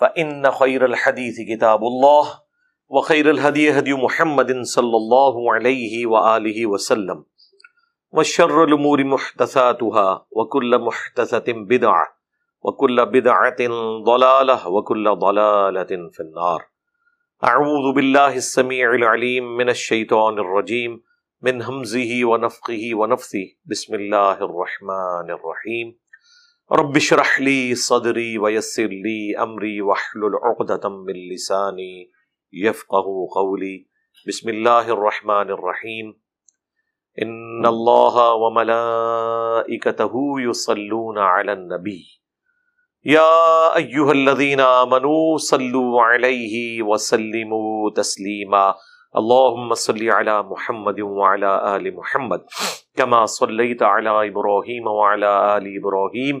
فإن خير الحديث كتاب الله وخير الهدي هدي محمد صلى الله عليه وآله وسلم وشر الأمور محدثاتها وكل محدثة بدعة وكل بدعة ضلالة وكل ضلالة في النار أعوذ بالله السميع العليم من الشيطان الرجيم من همزه ونفقه ونفثه بسم الله الرحمن الرحيم رب اشرح لي صدري ويسر لي امري واحلل عقدة من لساني يفقهوا قولي. بسم الله الرحمن الرحيم. ان الله وملائكته يصلون على النبي. يا ايها الذين امنوا صلوا عليه وسلموا تسليما. اللهم صل على محمد وعلى ال محمد. كما صليت على ابراهيم وعلى ال ابراهيم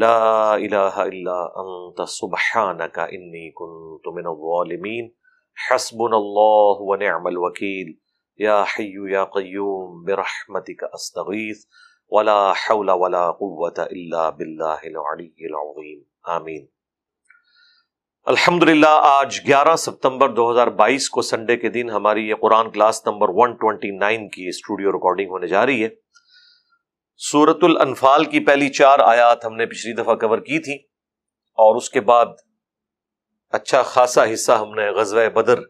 لا إله إلا أنت، سبحانك إني كنت من الظالمين. حسبنا الله ونعم الوكيل. يا حي يا قيوم، برحمتك أستغيث. ولا حول ولا قوة إلا بالله العلي العظيم. آمين. الحمد للہ آج گیارہ ستمبر دو ہزار بائیس کو سنڈے کے دن ہماری یہ Quran class number one twenty nine کی اسٹوڈیو ریکارڈنگ ہونے جا رہی ہے۔ سورت الانفال کی پہلی چار آیات ہم نے پچھلی دفعہ کور کی تھی اور اس کے بعد اچھا خاصا حصہ ہم نے غزوہ بدر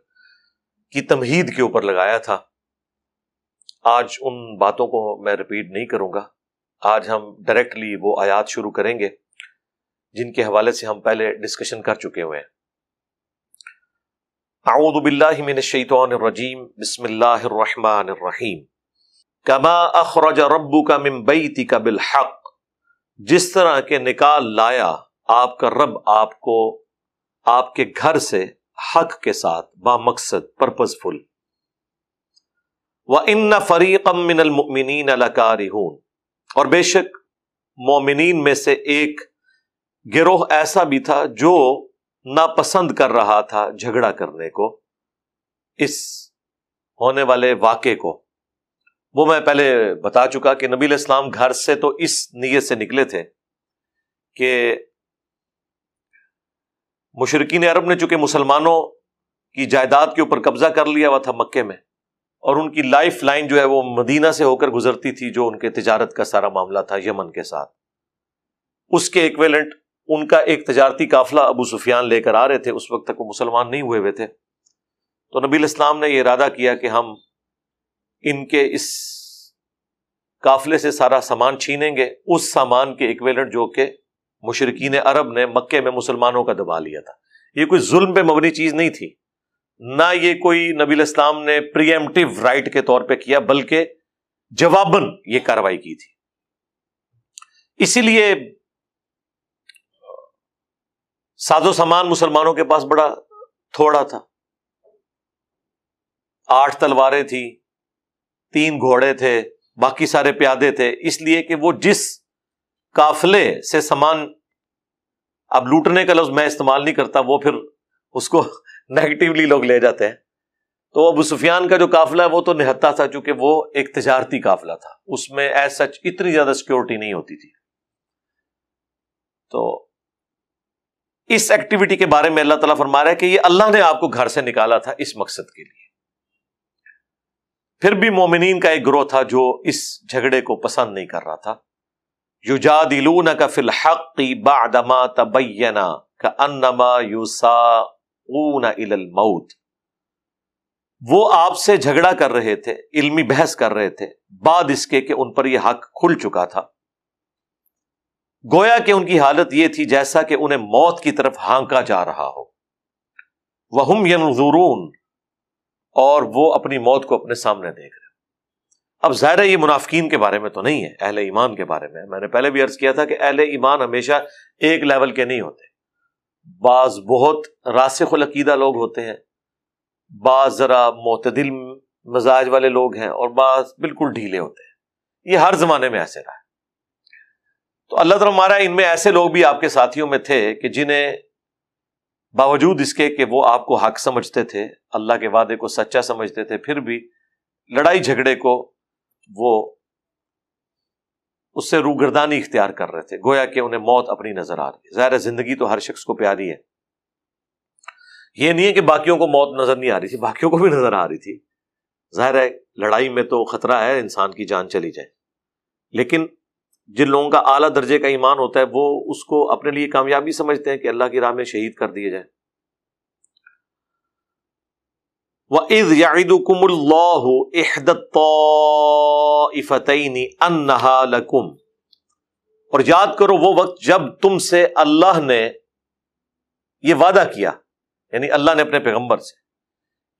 کی تمہید کے اوپر لگایا تھا۔ آج ان باتوں کو میں ریپیٹ نہیں کروں گا۔ آج ہم ڈائریکٹلی وہ آیات شروع کریں گے جن کے حوالے سے ہم پہلے ڈسکشن کر چکے ہوئے ہیں۔ اعوذ باللہ من الشیطان الرجیم۔ بسم اللہ الرحمن الرحیم۔ کما اخرج ربک من بیتک بالحق، جس طرح کے نکال لایا آپ کا رب آپ کو آپ کے گھر سے حق کے ساتھ، با مقصد پرپز فل وَإِنَّ فَرِيقًا مِّنَ الْمُؤْمِنِينَ لَكَارِهُونَ۔ اور بے شک مومنین میں سے ایک گروہ ایسا بھی تھا جو ناپسند کر رہا تھا جھگڑا کرنے کو، اس ہونے والے واقعے کو۔ وہ میں پہلے بتا چکا کہ نبی اسلام گھر سے تو اس نیت سے نکلے تھے کہ مشرقین عرب نے چونکہ مسلمانوں کی جائیداد کے اوپر قبضہ کر لیا ہوا تھا مکے میں اور ان کی لائف لائن جو ہے وہ مدینہ سے ہو کر گزرتی تھی جو ان کے تجارت کا سارا معاملہ تھا یمن کے ساتھ۔ اس کے ایکویلنٹ ان کا ایک تجارتی قافلہ ابو سفیان لے کر آ رہے تھے، اس وقت تک وہ مسلمان نہیں ہوئے ہوئے تھے۔ تو نبی الاسلام نے یہ ارادہ کیا کہ ہم ان کے اس قافلے سے سارا سامان چھینیں گے، اس سامان کے اکویلنٹ جو کہ مشرقین عرب نے مکے میں مسلمانوں کا دبا لیا تھا۔ یہ کوئی ظلم پہ مبنی چیز نہیں تھی۔ نہ یہ کوئی نبی الاسلام نے پری ایمٹیو رائٹ کے طور پہ کیا، بلکہ جواباً یہ کاروائی کی تھی۔ اسی لیے ساز و سامان مسلمانوں کے پاس بڑا تھوڑا تھا۔ آٹھ تلواریں تھی تین گھوڑے تھے، باقی سارے پیادے تھے۔ اس لیے کہ وہ جس کافلے سے سامان اب لوٹنے کا لفظ میں استعمال نہیں کرتا، وہ پھر اس کو نیگیٹولی لوگ لے جاتے ہیں۔ تو ابو سفیان کا جو قافلہ ہے، وہ تو نہتا تھا، چونکہ وہ ایک تجارتی قافلہ تھا۔ اس میں ایز سچ اتنی زیادہ سیکورٹی نہیں ہوتی تھی۔ تو اس ایکٹیویٹی کے بارے میں اللہ تعالیٰ فرما رہا ہے کہ یہ اللہ نے آپ کو گھر سے نکالا تھا اس مقصد کے لیے۔ پھر بھی مومنین کا ایک گروہ تھا جو اس جھگڑے کو پسند نہیں کر رہا تھا۔ یو کا فی الحق بعدما تبینا کا انما یوسا اون الموت۔ وہ آپ سے جھگڑا کر رہے تھے، علمی بحث کر رہے تھے، بعد اس کے کہ ان پر یہ حق کھل چکا تھا۔ گویا کہ ان کی حالت یہ تھی جیسا کہ انہیں موت کی طرف ہانکا جا رہا ہو۔ وہ ینظرون اور وہ اپنی موت کو اپنے سامنے دیکھ رہے اب ظاہر یہ منافقین کے بارے میں تو نہیں ہے، اہل ایمان کے بارے میں میں نے پہلے بھی عرض کیا تھا کہ اہل ایمان ہمیشہ ایک لیول کے نہیں ہوتے۔ بعض بہت راسخ العقیدہ لوگ ہوتے ہیں، بعض ذرا معتدل مزاج والے لوگ ہیں اور بعض بالکل ڈھیلے ہوتے ہیں۔ یہ ہر زمانے میں ایسے رہا ہے۔ تو اللہ تعالیٰ ہمارا ان میں ایسے لوگ بھی آپ کے ساتھیوں میں تھے کہ جنہیں باوجود اس کے کہ وہ آپ کو حق سمجھتے تھے، اللہ کے وعدے کو سچا سمجھتے تھے، پھر بھی لڑائی جھگڑے کو وہ اس سے روگردانی اختیار کر رہے تھے۔ گویا کہ انہیں موت اپنی نظر آ رہی ہے۔ ظاہر زندگی تو ہر شخص کو پیاری ہے۔ یہ نہیں ہے کہ باقیوں کو موت نظر نہیں آ رہی تھی، باقیوں کو بھی نظر آ رہی تھی۔ ظاہر ہے لڑائی میں تو خطرہ ہے، انسان کی جان چلی جائے۔ لیکن جن لوگوں کا اعلیٰ درجے کا ایمان ہوتا ہے، وہ اس کو اپنے لیے کامیابی سمجھتے ہیں کہ اللہ کی راہ میں شہید کر دیے جائیں۔ وَإِذْ يَعِدُكُمُ اللَّهُ إِحْدَ الطَّائِفَتَيْنِ أَنَّهَا لَكُمْ۔ اور یاد کرو، وہ وقت جب تم سے اللہ نے یہ وعدہ کیا یعنی اللہ نے اپنے پیغمبر سے،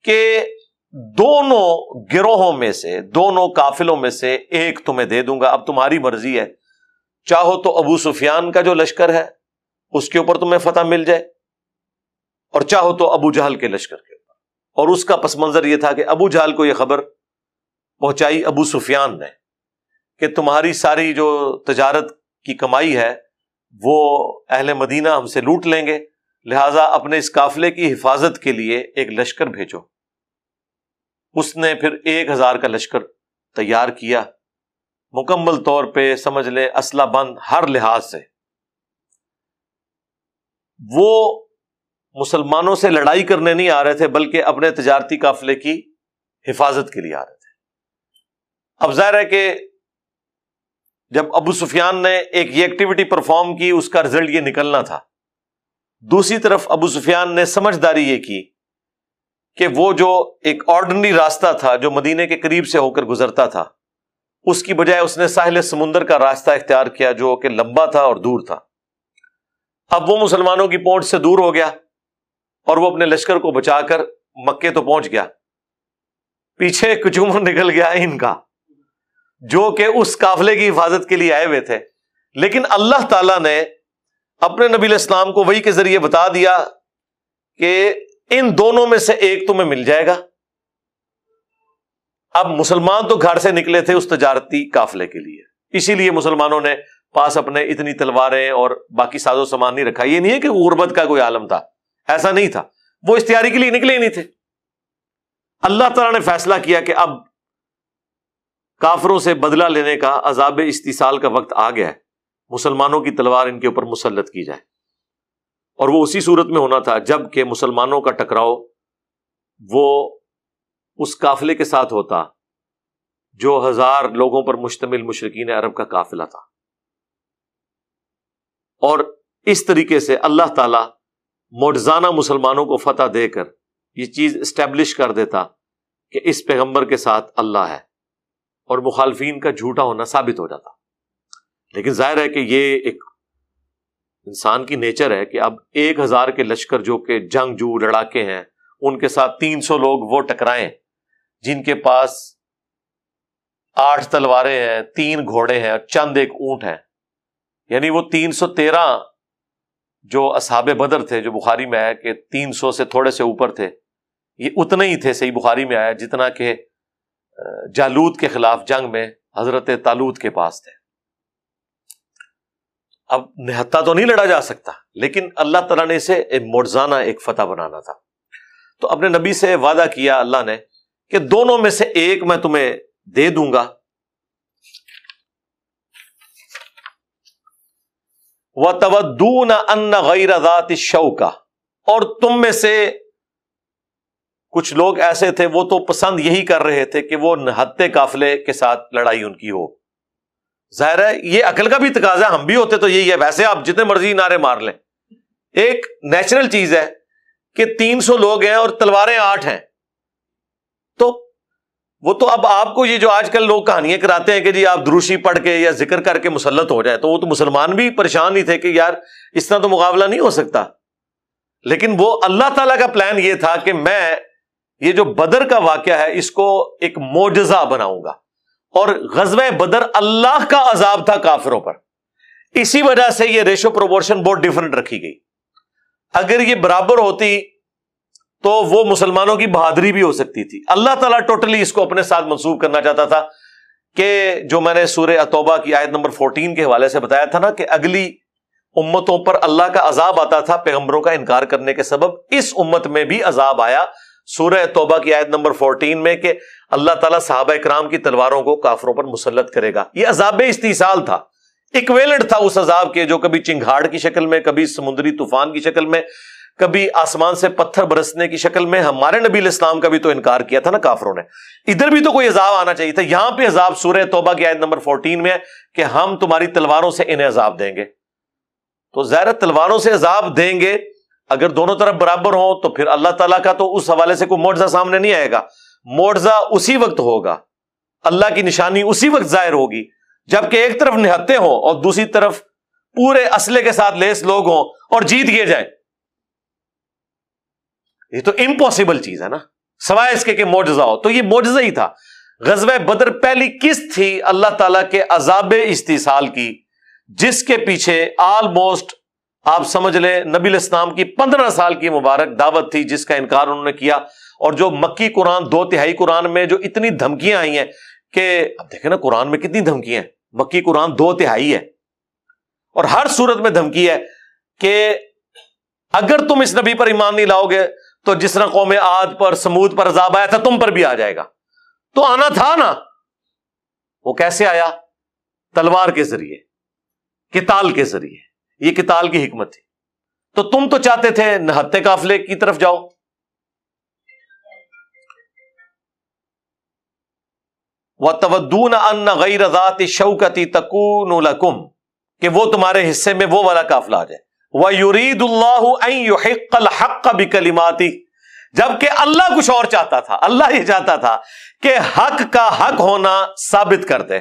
کہ دونوں گروہوں میں سے، دونوں کافلوں میں سے ایک تمہیں دے دوں گا۔ اب تمہاری مرضی ہے۔ چاہو تو ابو سفیان کا جو لشکر ہے، اس کے اوپر تمہیں فتح مل جائے۔ اور چاہو تو ابو جہل کے لشکر کے اوپر۔ اور اس کا پس منظر یہ تھا کہ ابو جہل کو یہ خبر پہنچائی ابو سفیان نے کہ تمہاری ساری جو تجارت کی کمائی ہے، وہ اہل مدینہ ہم سے لوٹ لیں گے۔ لہذا اپنے اس قافلے کی حفاظت کے لیے ایک لشکر بھیجو۔ اس نے پھر ایک ہزار کا لشکر تیار کیا۔ مکمل طور پہ سمجھ لیں، اسلحہ بند ہر لحاظ سے۔ وہ مسلمانوں سے لڑائی کرنے نہیں آ رہے تھے، بلکہ اپنے تجارتی قافلے کی حفاظت کے لیے آ رہے تھے۔ اب ظاہر ہے کہ جب ابو سفیان نے ایک یہ ایکٹیویٹی پرفارم کی، اس کا رزلٹ یہ نکلنا تھا۔ دوسری طرف ابو سفیان نے سمجھداری یہ کی کہ وہ جو ایک آرڈنری راستہ تھا، جو مدینے کے قریب سے ہو کر گزرتا تھا، اس کی بجائے اس نے ساحل سمندر کا راستہ اختیار کیا جو کہ لمبا تھا اور دور تھا۔ اب وہ مسلمانوں کی پہنچ سے دور ہو گیا اور وہ اپنے لشکر کو بچا کر مکے تو پہنچ گیا۔ پیچھے کچومر نکل گیا ان کا، جو کہ اس قافلے کی حفاظت کے لیے آئے ہوئے تھے۔ لیکن اللہ تعالی نے اپنے نبی الاسلام کو وہی کے ذریعے بتا دیا کہ ان دونوں میں سے ایک تمہیں مل جائے گا۔ اب مسلمان تو گھر سے نکلے تھے اس تجارتی قافلے کے لیے۔ اسی لیے مسلمانوں نے پاس اپنے اتنی تلواریں اور باقی ساز و سامان نہیں رکھا۔ یہ نہیں ہے کہ غربت کا کوئی عالم تھا۔ ایسا نہیں تھا۔ وہ اشتہاری کے لیے نکلے ہی نہیں تھے۔ اللہ تعالیٰ نے فیصلہ کیا کہ اب کافروں سے بدلہ لینے کا عذاب استحصال کا وقت آ گیا ہے۔ مسلمانوں کی تلوار ان کے اوپر مسلط کی جائے۔ اور وہ اسی صورت میں ہونا تھا جبکہ مسلمانوں کا ٹکراؤ وہ اس قافلے کے ساتھ ہوتا جو ہزار لوگوں پر مشتمل مشرقین عرب کا قافلہ تھا۔ اور اس طریقے سے اللہ تعالی موڈزانہ مسلمانوں کو فتح دے کر یہ چیز اسٹیبلش کر دیتا کہ اس پیغمبر کے ساتھ اللہ ہے اور مخالفین کا جھوٹا ہونا ثابت ہو جاتا۔ لیکن ظاہر ہے کہ یہ ایک انسان کی نیچر ہے کہ اب ایک ہزار کے لشکر جو کہ جنگ جو لڑاکے ہیں، ان کے ساتھ تین سو لوگ وہ ٹکرائیں۔ جن کے پاس آٹھ تلواریں ہیں، تین گھوڑے ہیں اور چند ایک اونٹ ہے یعنی وہ تین سو تیرہ جو اصحاب بدر تھے، جو بخاری میں آیا کہ تین سو سے تھوڑے سے اوپر تھے، یہ اتنے ہی تھے، صحیح بخاری میں آیا، جتنا کہ جالود کے خلاف جنگ میں حضرت تالود کے پاس تھے۔ اب نہتا تو نہیں لڑا جا سکتا، لیکن اللہ تعالیٰ نے اسے ایک مرزانہ ایک فتح بنانا تھا۔ تو اپنے نبی سے وعدہ کیا اللہ نے کہ دونوں میں سے ایک میں تمہیں دے دوں گا۔ وہ تودون ان غیر ذات شو کا اور تم میں سے کچھ لوگ ایسے تھے، وہ تو پسند یہی کر رہے تھے کہ وہ نہتے قافلے کے ساتھ لڑائی ان کی ہو۔ ظاہر ہے، یہ عقل کا بھی تقاضا ہم بھی ہوتے تو یہی ہے۔ ویسے آپ جتنے مرضی نعرے مار لیں۔ ایک نیچرل چیز ہے کہ تین سو لوگ ہیں اور تلواریں آٹھ ہیں۔ تو وہ تو اب آپ کو یہ جو آج کل لوگ کہانیاں کراتے ہیں کہ جی آپ دروشی پڑھ کے یا ذکر کر کے مسلط ہو جائے، تو وہ تو مسلمان بھی پریشان نہیں تھے کہ یار اس طرح تو مقابلہ نہیں ہو سکتا۔ لیکن وہ اللہ تعالی کا پلان یہ تھا کہ میں یہ جو بدر کا واقعہ ہے، اس کو ایک موجزہ بناؤں گا۔ اور غزب بدر اللہ کا عذاب تھا کافروں پر۔ اسی وجہ سے یہ ریشو پروپورشن بہت ڈفرنٹ رکھی گئی۔ اگر یہ برابر ہوتی تو وہ مسلمانوں کی بہادری بھی ہو سکتی تھی۔ اللہ تعالیٰ ٹوٹلی اس کو اپنے ساتھ منسوخ کرنا چاہتا تھا کہ جو میں نے سورہ اتوبہ کی آیت نمبر فورٹین کے حوالے سے بتایا تھا نا کہ اگلی امتوں پر اللہ کا عذاب آتا تھا پیغمبروں کا انکار کرنے کے سبب، اس امت میں بھی عذاب آیا۔ سورہ توبہ کی آیت نمبر فورٹین میں کہ اللہ تعالیٰ صحابہ اکرام کی تلواروں کو کافروں پر مسلط کرے گا۔ یہ عذاب استحصال تھا۔ اکویلنٹ تھا اس عذاب کے جو کبھی چنگھاڑ کی شکل میں، کبھی سمندری طوفان کی شکل میں، کبھی آسمان سے پتھر برسنے کی شکل میں۔ ہمارے نبی الاسلام کا بھی تو انکار کیا تھا نا کافروں نے۔ ادھر بھی تو کوئی عذاب آنا چاہیے تھا۔ یہاں پہ عذاب سورہ توبہ کی آیت نمبر فورٹین میں ہے کہ ہم تمہاری تلواروں سے انہیں عذاب دیں گے۔ تو زیر تلواروں سے عذاب دیں گے اگر دونوں طرف برابر ہوں تو پھر اللہ تعالیٰ کا تو اس حوالے سے کوئی معجزہ سامنے نہیں آئے گا۔ معجزہ اسی وقت ہوگا۔ اللہ کی نشانی اسی وقت ظاہر ہوگی جبکہ ایک طرف نہتے ہوں اور دوسری طرف پورے اسلحے کے ساتھ لیس لوگ ہوں اور جیت گئے جائیں۔ یہ تو امپاسبل چیز ہے نا۔ سوائے اس کے کہ معجزہ ہو۔ تو یہ معجزہ ہی تھا۔ غزب بدر پہلی کس تھی اللہ تعالی کے عذاب استحصال کی جس کے پیچھے آلموسٹ آپ سمجھ لیں، نبی الاسلام کی پندرہ سال کی مبارک دعوت تھی، جس کا انکار انہوں نے کیا۔ اور جو مکی قرآن، دو تہائی قرآن میں جو اتنی دھمکیاں آئی ہیں کہ اب دیکھیں نا، قرآن میں کتنی دھمکی ہیں۔ مکی قرآن دو تہائی ہے۔ اور ہر صورت میں دھمکی ہے کہ اگر تم اس نبی پر ایمان نہیں لاؤ گے تو جس طرح قوم آد پر، سمود پر عذاب آیا تھا، تم پر بھی آ جائے گا۔ تو آنا تھا نا۔ وہ کیسے آیا؟ تلوار کے ذریعے، کتال کے ذریعے۔ یہ کتال کی حکمت تھی۔ تو تم تو چاہتے تھے نہتے کافلے کی طرف جاؤ۔ وہ تودون ان غیر ذات شوکتی تکون لکم کہ وہ تمہارے حصے میں وہ والا کافلا آ جائے۔ وہ یورید اللہ الحق بکلماتی جبکہ اللہ کچھ اور چاہتا تھا، اللہ یہ چاہتا تھا کہ حق کا حق ہونا ثابت کر دے۔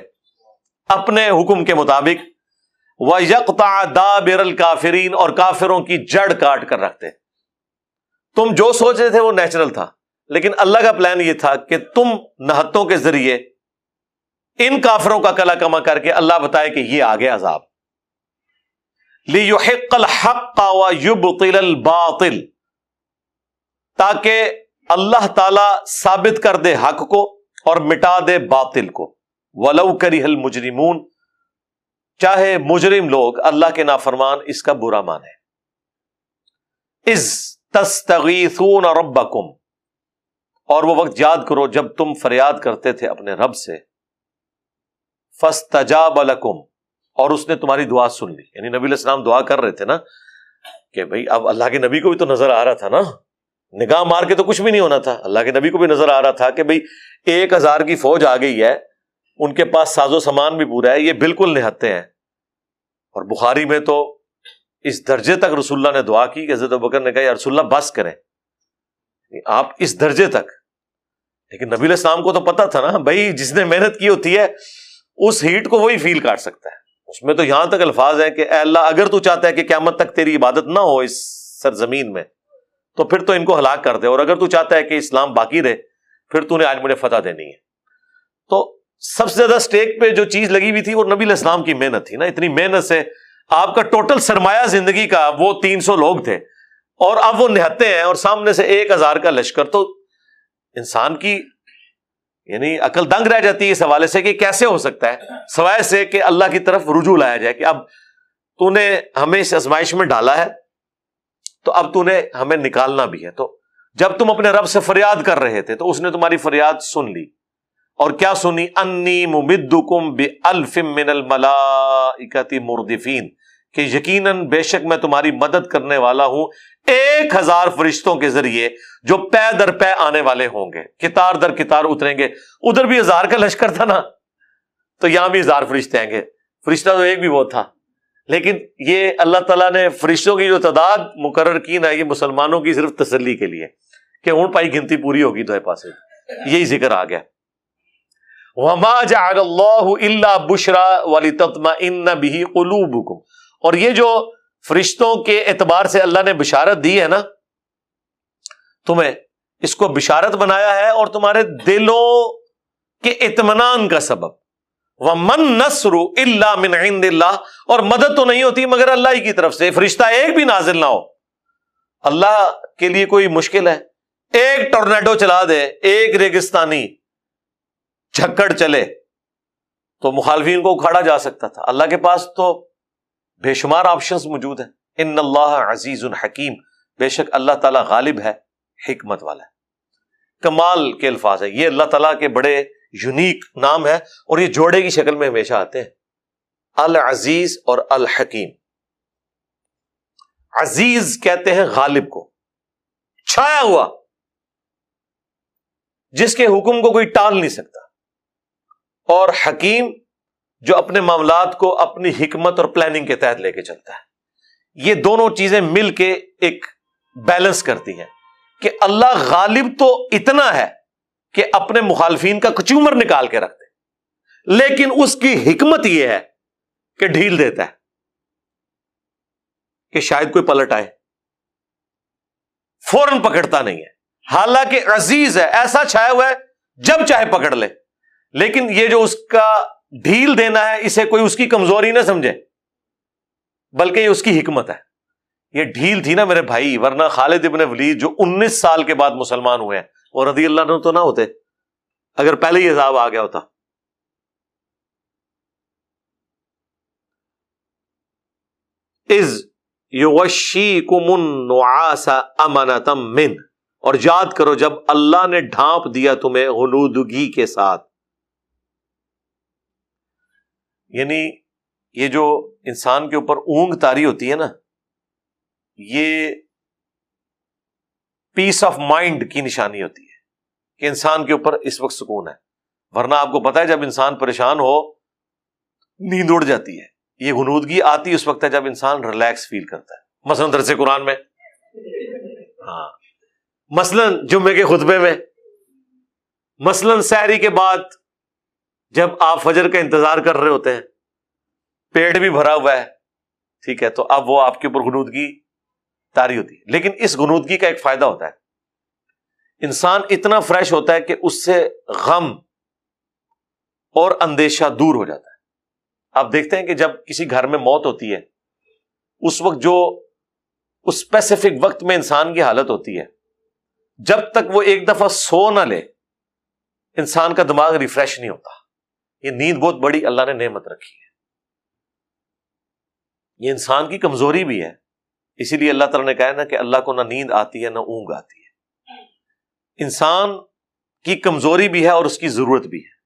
اپنے حکم کے مطابق وہ یکتا دا برل کافرین اور کافروں کی جڑ کاٹ کر رکھتے تم جو سوچ رہے تھے وہ نیچرل تھا، لیکن اللہ کا پلان یہ تھا کہ تم نہتوں کے ذریعے ان کافروں کا کلا کما کر کے اللہ بتائے کہ یہ آگے عذاب۔ الحق الباطل۔ تاکہ اللہ تعالی ثابت کر دے حق کو اور مٹا دے باطل کو۔ ولو کری مجرمون چاہے مجرم لوگ، اللہ کے نافرمان اس کا برا مانے از تستغیثون ربکم، اور وہ وقت یاد کرو جب تم فریاد کرتے تھے اپنے رب سے۔ فستجاب لکم، اور اس نے تمہاری دعا سن لی۔ یعنی نبی علیہ السلام دعا کر رہے تھے نا کہ بھائی اب اللہ کے نبی کو بھی تو نظر آ رہا تھا نا۔ نگاہ مار کے تو کچھ بھی نہیں ہونا تھا۔ اللہ کے نبی کو بھی نظر آ رہا تھا کہ بھائی ایک ہزار کی فوج آ گئی ہے، ان کے پاس ساز و سامان بھی پورا ہے، یہ بالکل نہتے ہیں۔ اور بخاری میں تو اس درجے تک رسول اللہ نے دعا کی کہ حضرت بکر نے کہا رسول اللہ، بس کریں. یعنی آپ اس درجے تک۔ لیکن نبی السلام کو تو پتا تھا نا، بھائی، جس نے محنت کی ہوتی ہے، اس ہیٹ کو وہی فیل کاٹ سکتا ہے۔ اس میں تو یہاں تک الفاظ ہیں کہ اے اللہ، اگر تو چاہتا ہے کہ قیامت تک تیری عبادت نہ ہو اس سرزمین میں، تو پھر تو ان کو ہلاک کر دے۔ اور اگر تو چاہتا ہے کہ اسلام باقی رہے، پھر تو نے آج مجھے فتح دینی ہے۔ تو سب سے زیادہ اسٹیک پہ جو چیز لگی ہوئی تھی وہ نبی الاسلام کی محنت تھی نا، اتنی محنت سے آپ کا ٹوٹل سرمایہ زندگی کا وہ تین سو لوگ تھے۔ اور اب وہ نہتے ہیں اور سامنے سے ایک ہزار کا لشکر، تو انسان کی یعنی عقل دنگ رہ جاتی ہے اس حوالے سے کہ کیسے ہو سکتا ہے، سوائے سے کہ اللہ کی طرف رجوع لایا جائے کہ اب تو نے ہمیں اس ازمائش میں ڈالا ہے، تو اب تو نے ہمیں نکالنا بھی ہے۔ تو جب تم اپنے رب سے فریاد کر رہے تھے، تو اس نے تمہاری فریاد سن لی۔ اور کیا سنی؟ انی ممدکم بالفم من الملائکتی مردفین، کہ یقیناً بے شک میں تمہاری مدد کرنے والا ہوں ایک ہزار فرشتوں کے ذریعے جو پے در پے آنے والے ہوں گے۔ کتار در کتار اتریں گے۔ ادھر بھی ہزار کا لشکر تھا نا؟ تو یہاں بھی ہزار فرشتے آئیں گے۔ فرشتہ تو ایک بھی وہ تھا۔ لیکن یہ اللہ تعالیٰ نے فرشتوں کی جو تعداد مقرر کی نا، یہ مسلمانوں کی صرف تسلی کے لیے، کہ اون پائی گنتی پوری ہوگی تو پاس یہی ذکر آ گیا۔ وما جعل اللہ الا بشرا والی تتما ان بھی قلوبکم اور یہ جو فرشتوں کے اعتبار سے اللہ نے بشارت دی ہے نا، تمہیں اس کو بشارت بنایا ہے اور تمہارے دلوں کے اطمینان کا سبب۔ وہ من نسر اللہ من عند اللہ اور مدد تو نہیں ہوتی مگر اللہ ہی کی طرف سے، فرشتہ ایک بھی نازل نہ ہو۔ اللہ کے لیے کوئی مشکل ہے۔ ایک ٹورنیڈو چلا دے، ایک ریگستانی۔ جھکڑ چلے تو مخالفین کو اکھاڑا جا سکتا تھا۔ اللہ کے پاس تو بے شمار آپشنس موجود ہیں۔ ان اللہ عزیز الحکیم بے شک اللہ تعالیٰ غالب ہے، حکمت والا ہے۔ کمال کے الفاظ ہے یہ اللہ تعالیٰ کے بڑے یونیک نام ہے اور یہ جوڑے کی شکل میں ہمیشہ آتے ہیں۔ العزیز اور الحکیم۔ عزیز کہتے ہیں غالب کو۔ چھایا ہوا۔ جس کے حکم کو کوئی ٹال نہیں سکتا۔ اور حکیم جو اپنے معاملات کو اپنی حکمت اور پلاننگ کے تحت لے کے چلتا ہے۔ یہ دونوں چیزیں مل کے ایک بیلنس کرتی ہیں کہ اللہ غالب تو اتنا ہے کہ اپنے مخالفین کا کچومر نکال کے رکھتے لیکن اس کی حکمت یہ ہے کہ ڈھیل دیتا ہے کہ شاید کوئی پلٹ آئے۔ فوراً پکڑتا نہیں ہے۔ حالانکہ عزیز ہے، ایسا چھایا ہوا ہے، جب چاہے پکڑ لے۔ لیکن یہ جو اس کا ڈھیل دینا ہے، اسے کوئی اس کی کمزوری نہ سمجھے۔ بلکہ یہ اس کی حکمت ہے۔ یہ ڈھیل تھی نا میرے بھائی، ورنہ خالد ابن ولید جو انیس سال کے بعد مسلمان ہوئے ہیں اور رضی اللہ نے تو نہ ہوتے۔ اگر پہلے ہی عذاب آ گیا ہوتا۔ از یوشی کمن امنتم من۔ اور یاد کرو، جب اللہ نے ڈھانپ دیا تمہیں غنودگی کے ساتھ یعنی یہ جو انسان کے اوپر اونگ تاری ہوتی ہے نا، یہ پیس آف مائنڈ کی نشانی ہوتی ہے کہ انسان کے اوپر اس وقت سکون ہے۔ ورنہ آپ کو پتا ہے جب انسان پریشان ہو، نیند اڑ جاتی ہے۔ یہ غنودگی آتی اس وقت ہے جب انسان ریلیکس فیل کرتا ہے۔ مثلاً درس قرآن میں۔ ہاں۔ مثلاً جمعے کے خطبے میں۔ مثلاً سیری کے بعد جب آپ فجر کا انتظار کر رہے ہوتے ہیں، پیٹ بھی بھرا ہوا ہے، ٹھیک ہے، تو اب وہ آپ کے اوپر غنودگی تاری ہوتی ہے۔ لیکن اس گنودگی کا ایک فائدہ ہوتا ہے۔ انسان اتنا فریش ہوتا ہے کہ اس سے غم اور اندیشہ دور ہو جاتا ہے۔ آپ دیکھتے ہیں کہ جب کسی گھر میں موت ہوتی ہے، اس وقت جو اس اسپیسیفک وقت میں انسان کی حالت ہوتی ہے، جب تک وہ ایک دفعہ سو نہ لے، انسان کا دماغ ریفریش نہیں ہوتا۔ یہ نیند بہت بڑی اللہ نے نعمت رکھی ہے۔ یہ انسان کی کمزوری بھی ہے۔ اسی لیے اللہ تعالیٰ نے کہا نا کہ اللہ کو نہ نیند آتی ہے نہ اونگ آتی ہے۔ انسان کی کمزوری بھی ہے اور اس کی ضرورت بھی ہے۔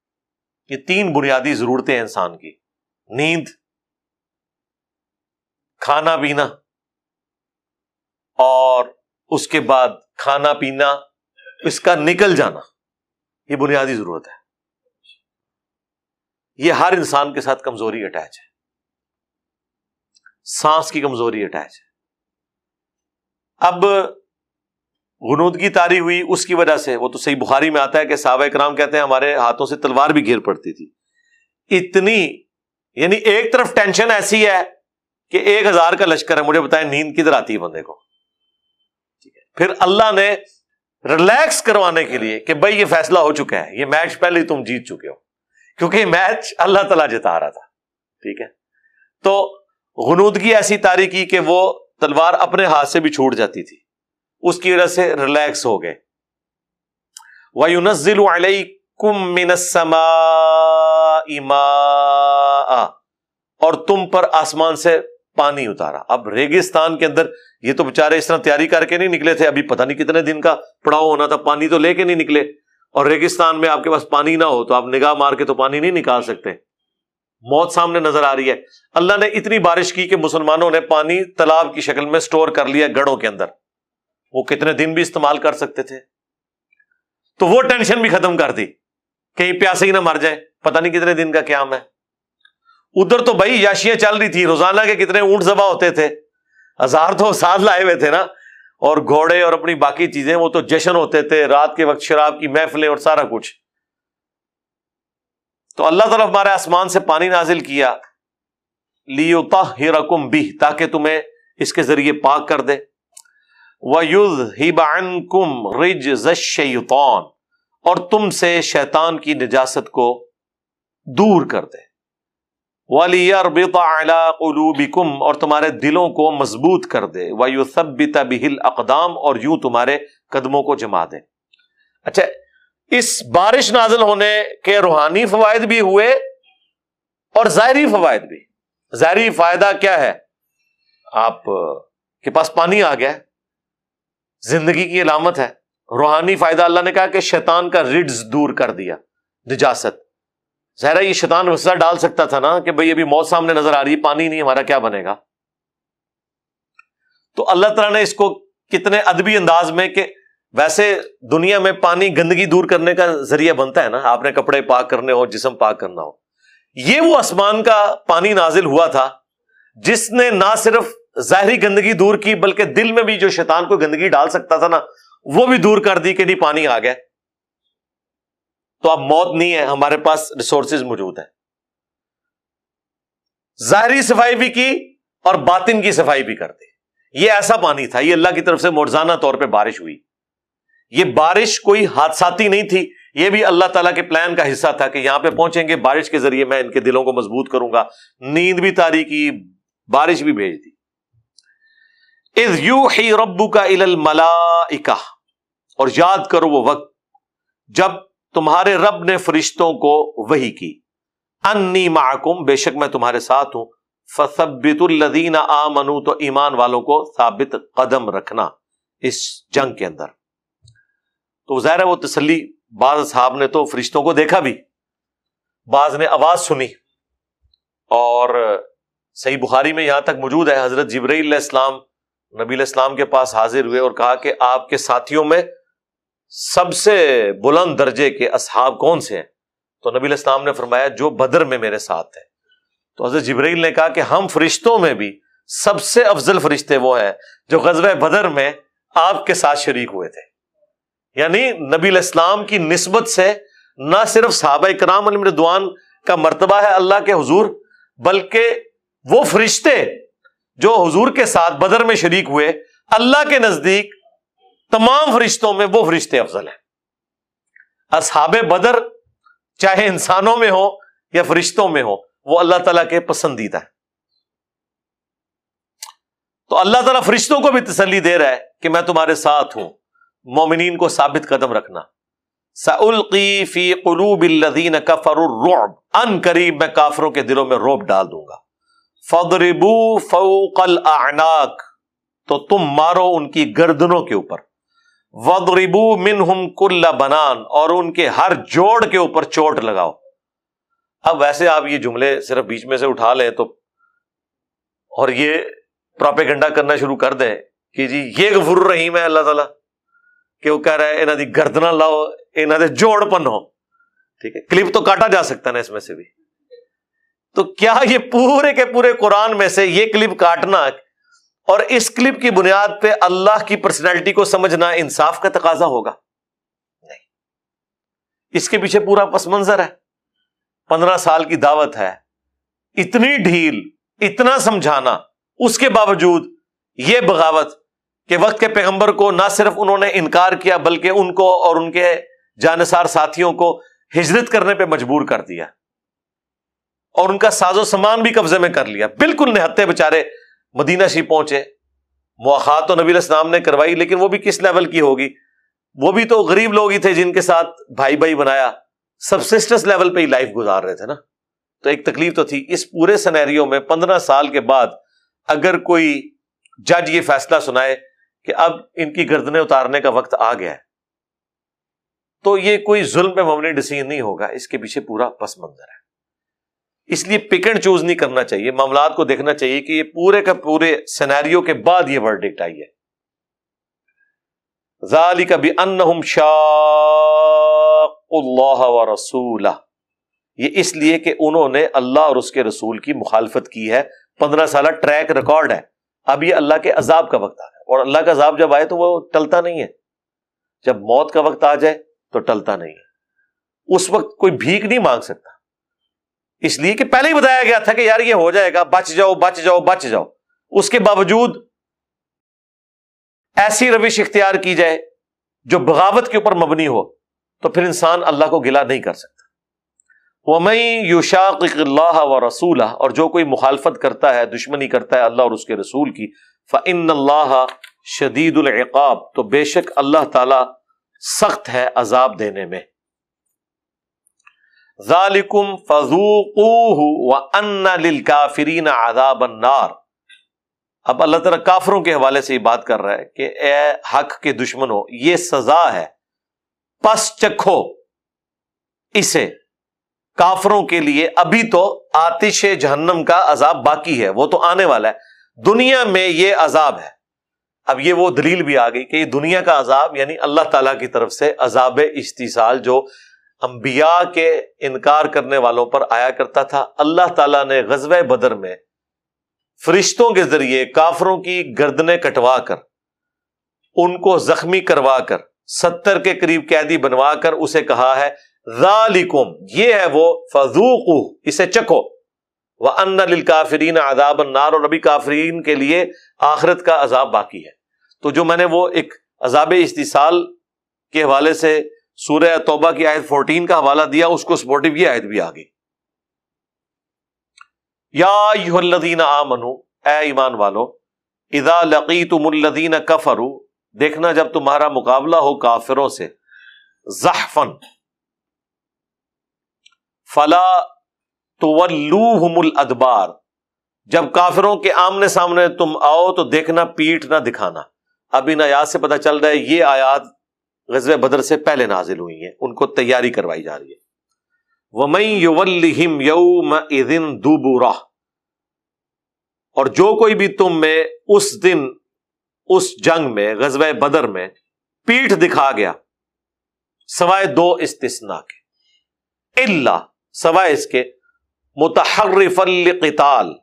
یہ تین بنیادی ضرورتیں ہیں انسان کی۔ نیند، کھانا پینا اور اس کے بعد کھانا پینا، اس کا نکل جانا، یہ بنیادی ضرورت ہے۔ یہ ہر انسان کے ساتھ کمزوری اٹیچ ہے۔ سانس کی کمزوری اٹیچ ہے۔ اب غنودگی تاری ہوئی، اس کی وجہ سے، وہ تو صحیح بخاری میں آتا ہے کہ صحابہ کرام کہتے ہیں، ہمارے ہاتھوں سے تلوار بھی گھیر پڑتی تھی۔ اتنی یعنی ایک طرف ٹینشن ایسی ہے کہ ایک ہزار کا لشکر ہے، مجھے بتائیں نیند کدھر آتی ہے بندے کو؟ پھر اللہ نے ریلیکس کروانے کے لیے کہ بھائی یہ فیصلہ ہو چکا ہے، یہ میچ پہلے ہی تم جیت چکے ہو۔ کیونکہ میچ اللہ تعالیٰ جتا رہا تھا، ٹھیک ہے؟ تو غنودگی ایسی تاری کی کہ وہ تلوار اپنے ہاتھ سے بھی چھوٹ جاتی تھی۔ اس کی وجہ سے ریلیکس ہو گئے۔ اور تم پر آسمان سے پانی اتارا۔ اب ریگستان کے اندر یہ تو بےچارے اس طرح تیاری کر کے نہیں نکلے تھے۔ ابھی پتہ نہیں کتنے دن کا پڑاؤ ہونا تھا، پانی تو لے کے نہیں نکلے۔ اور ریگستان میں آپ کے پاس پانی نہ ہو تو آپ نگاہ مار کے تو پانی نہیں نکال سکتے۔ موت سامنے نظر آ رہی ہے۔ اللہ نے اتنی بارش کی کہ مسلمانوں نے پانی تالاب کی شکل میں سٹور کر لیا گڑوں کے اندر۔ وہ کتنے دن بھی استعمال کر سکتے تھے۔ تو وہ ٹینشن بھی ختم کر دی کہیں پیاسے ہی نہ مر جائے پتہ نہیں کتنے دن کا قیام ہے۔ ادھر تو بھائی یاشیاں چل رہی تھی روزانہ کے کتنے اونٹ زبا ہوتے تھے۔ ہزار تو ساتھ لائے ہوئے تھے نا۔ اور گھوڑے اور اپنی باقی چیزیں، وہ تو جشن ہوتے تھے، رات کے وقت شراب کی محفلیں اور سارا کچھ۔ تو اللہ تعالیٰ ہمارے آسمان سے پانی نازل کیا۔ لیوتا ہی رقم بھی تاکہ تمہیں اس کے ذریعے پاک کر دے۔ کم رج اور تم سے شیطان کی نجاست کو دور کر دے۔ والی قلوبکم اور تمہارے دلوں کو مضبوط کر دے۔ وَيُثَبِّتَ بِهِ الْأَقْدَامِ، اور یوں تمہارے قدموں کو جما دے۔ اچھا اس بارش نازل ہونے کے روحانی فوائد بھی ہوئے اور ظاہری فوائد بھی۔ ظاہری فائدہ کیا ہے؟ آپ کے پاس پانی آ گیا زندگی کی علامت ہے۔ روحانی فائدہ اللہ نے کہا کہ شیطان کا رڈز دور کر دیا، نجاست۔ ظاہر یہ شیطان وسا ڈال سکتا تھا نا کہ بھائی ابھی موت سامنے نظر آ رہی ہے، پانی نہیں، ہمارا کیا بنے گا؟ تو اللہ تعالیٰ نے اس کو کتنے ادبی انداز میں کہ ویسے دنیا میں پانی گندگی دور کرنے کا ذریعہ بنتا ہے نا، آپ نے کپڑے پاک کرنے ہو جسم پاک کرنا ہو یہ وہ آسمان کا پانی نازل ہوا تھا جس نے نہ صرف ظاہری گندگی دور کی، بلکہ دل میں بھی جو شیطان کو گندگی ڈال سکتا تھا نا، وہ بھی دور کر دی کہ نہیں، پانی آ گیا۔ تو اب موت نہیں ہے، ہمارے پاس ریسورسز موجود ہیں۔ ظاہری صفائی بھی کی اور باطن کی صفائی بھی کر دی۔ یہ ایسا پانی تھا، یہ اللہ کی طرف سے مرزانہ طور پہ بارش ہوئی۔ یہ بارش کوئی حادثاتی نہیں تھی، یہ بھی اللہ تعالیٰ کے پلان کا حصہ تھا کہ یہاں پہ پہنچیں گے، بارش کے ذریعے میں ان کے دلوں کو مضبوط کروں گا۔ نیند بھی تاری کی، بارش بھی بھیج دی۔ از یو ہی ربو کا اور یاد کرو وہ وقت جب تمہارے رب نے فرشتوں کو وہی کی۔ انی معکم، بے شک میں تمہارے ساتھ ہوں۔ فثبت الدین آ تو ایمان والوں کو ثابت قدم رکھنا اس جنگ کے اندر۔ تو ظاہر ہے وہ تسلی، بعض صاحب نے تو فرشتوں کو دیکھا بھی۔ بعض نے آواز سنی۔ اور صحیح بخاری میں یہاں تک موجود ہے، حضرت جبرئی علیہ السلام، نبی علیہ السلام کے پاس حاضر ہوئے اور کہا کہ آپ کے ساتھیوں میں سب سے بلند درجے کے اصحاب کون سے ہیں؟ تو نبی علیہ السلام نے فرمایا، جو بدر میں میرے ساتھ ہے۔ تو حضرت جبرائیل نے کہا کہ ہم فرشتوں میں بھی سب سے افضل فرشتے وہ ہیں جو غزوہ بدر میں آپ کے ساتھ شریک ہوئے تھے۔ یعنی نبی الاسلام کی نسبت سے نہ صرف صحابہ کرام علی مردوان کا مرتبہ ہے اللہ کے حضور، بلکہ وہ فرشتے جو حضور کے ساتھ بدر میں شریک ہوئے، اللہ کے نزدیک تمام فرشتوں میں وہ فرشتے افضل ہیں۔ اصحاب بدر چاہے انسانوں میں ہو یا فرشتوں میں ہو، وہ اللہ تعالیٰ کے پسندیدہ ہے تو اللہ تعالیٰ فرشتوں کو بھی تسلی دے رہا ہے کہ میں تمہارے ساتھ ہوں۔ مومنین کو ثابت قدم رکھنا۔ سلقی فی قلوب الذین کفر الرعب۔ ان قریب میں کافروں کے دلوں میں روب ڈال دوں گا۔ فضربو فوق الاعناق۔ تو تم مارو ان کی گردنوں کے اوپر۔ وضربو منہم کل بنان اور ان کے ہر جوڑ کے اوپر چوٹ لگاؤ۔ اب ویسے آپ یہ جملے صرف بیچ میں سے اٹھا لیں تو اور یہ پراپیگنڈا کرنا شروع کر دیں کہ جی یہ غفور الرحیم ہے اللہ تعالیٰ کہ وہ کہہ رہا ہے انہوں گردنا لاؤ انہوں نے جوڑ پن ہو ٹھیک ہے، کلپ تو کاٹا جا سکتا نا اس میں سے بھی۔ تو کیا یہ پورے کے پورے قرآن میں سے یہ کلپ کاٹنا اور اس کلپ کی بنیاد پہ اللہ کی پرسنالٹی کو سمجھنا انصاف کا تقاضا ہوگا۔ نہیں۔ اس کے پیچھے پورا پس منظر ہے۔ پندرہ سال کی دعوت ہے۔ اتنی ڈھیل، اتنا سمجھانا، اس کے باوجود یہ بغاوت کہ وقت کے پیغمبر کو نہ صرف انہوں نے انکار کیا بلکہ ان کو اور ان کے جانسار ساتھیوں کو ہجرت کرنے پہ مجبور کر دیا۔ اور ان کا ساز و سامان بھی قبضے میں کر لیا۔ بالکل نہتے بےچارے مدینہ سی پہنچے۔ مواقع تو نبی الاسلام نے کروائی، لیکن وہ بھی کس لیول کی ہوگی؟ وہ بھی تو غریب لوگ ہی تھے جن کے ساتھ بھائی بھائی بنایا۔ سبسسٹنس لیول پہ ہی لائف گزار رہے تھے نا۔ تو ایک تکلیف تو تھی۔ اس پورے سنیریوں میں پندرہ سال کے بعد اگر کوئی جج یہ فیصلہ سنائے کہ اب ان کی گردنیں اتارنے کا وقت آ گیا ہے، تو یہ کوئی ظلم پہ مبنی ڈسیزن نہیں ہوگا۔ اس کے پیچھے پورا پس منظر ہے۔ اس لیے پک اینڈ چوز نہیں کرنا چاہیے، معاملات کو دیکھنا چاہیے کہ یہ پورے کا پورے سینیریو کے بعد یہ ورڈکٹ آئی ہے۔ ذالی کا بھی ان شاہ اللہ و رسول یہ اس لیے کہ انہوں نے اللہ اور اس کے رسول کی مخالفت کی ہے۔ پندرہ سالہ ٹریک ریکارڈ ہے۔ اب یہ اللہ کے عذاب کا وقت آ رہا ہے اور اللہ کا عذاب جب آئے تو وہ ٹلتا نہیں ہے۔ جب موت کا وقت آ جائے تو ٹلتا نہیں ہے۔ اس وقت کوئی بھیک نہیں مانگ سکتا۔ اس لیے کہ پہلے ہی بتایا گیا تھا کہ یار یہ ہو جائے گا، بچ جاؤ بچ جاؤ بچ جاؤ۔ اس کے باوجود ایسی روش اختیار کی جائے جو بغاوت کے اوپر مبنی ہو، تو پھر انسان اللہ کو گلا نہیں کر سکتا۔ وہ میں یوشاق اللہ و رسول اور جو کوئی مخالفت کرتا ہے، دشمنی کرتا ہے اللہ اور اس کے رسول کی فن اللہ شدید العقاب، تو بے شک اللہ تعالی سخت ہے عذاب دینے میں۔ ذالکم للکافرین عذاب النار. اب اللہ تعالیٰ کافروں کے حوالے سے یہ بات کر رہا ہے کہ اے حق کے دشمنوں، یہ سزا ہے، پس چکھو اسے۔ کافروں کے لیے ابھی تو آتش جہنم کا عذاب باقی ہے، وہ تو آنے والا ہے۔ دنیا میں یہ عذاب ہے۔ اب یہ وہ دلیل بھی آ گئی کہ یہ دنیا کا عذاب یعنی اللہ تعالی کی طرف سے عذاب استحصال جو انبیاء کے انکار کرنے والوں پر آیا کرتا تھا۔ اللہ تعالیٰ نے غزب بدر میں فرشتوں کے ذریعے کافروں کی گردنیں کٹوا کر، ان کو زخمی کروا کر، ستر کے قریب قیدی بنوا کر اسے کہا ہے، ذالکم، یہ ہے وہ فضوق اسے چکو وہ ان للکافرین عذاب النار، اور ابھی کافرین کے لیے آخرت کا عذاب باقی ہے۔ تو جو میں نے وہ ایک عذاب استحصال کے حوالے سے سورہ توبہ کی آیت فورٹین کا حوالہ دیا، اس کو سپورٹو یہ آیت بھی آ گئی۔ یا الذین آمنو، اے ایمان والو، اذا لقیتم الذین کفروا، دیکھنا جب تمہارا مقابلہ ہو کافروں سے زحفن فلا تولوہم الادبار، جب کافروں کے آمنے سامنے تم آؤ تو دیکھنا، پیٹ نہ دکھانا۔ اب ان آیات سے پتہ چل رہا ہے، یہ آیات غزب بدر سے پہلے نازل ہوئی ہیں، ان کو تیاری کروائی جا رہی ہے۔ وَمَن يَوْمَئِذٍ دُبُرَةً اور جو کوئی بھی تم میں اس دن، اس جنگ میں غزب بدر میں پیٹھ دکھا گیا، سوائے دو استثناء کے۔ اللہ سوائے اس کے متحرف القتال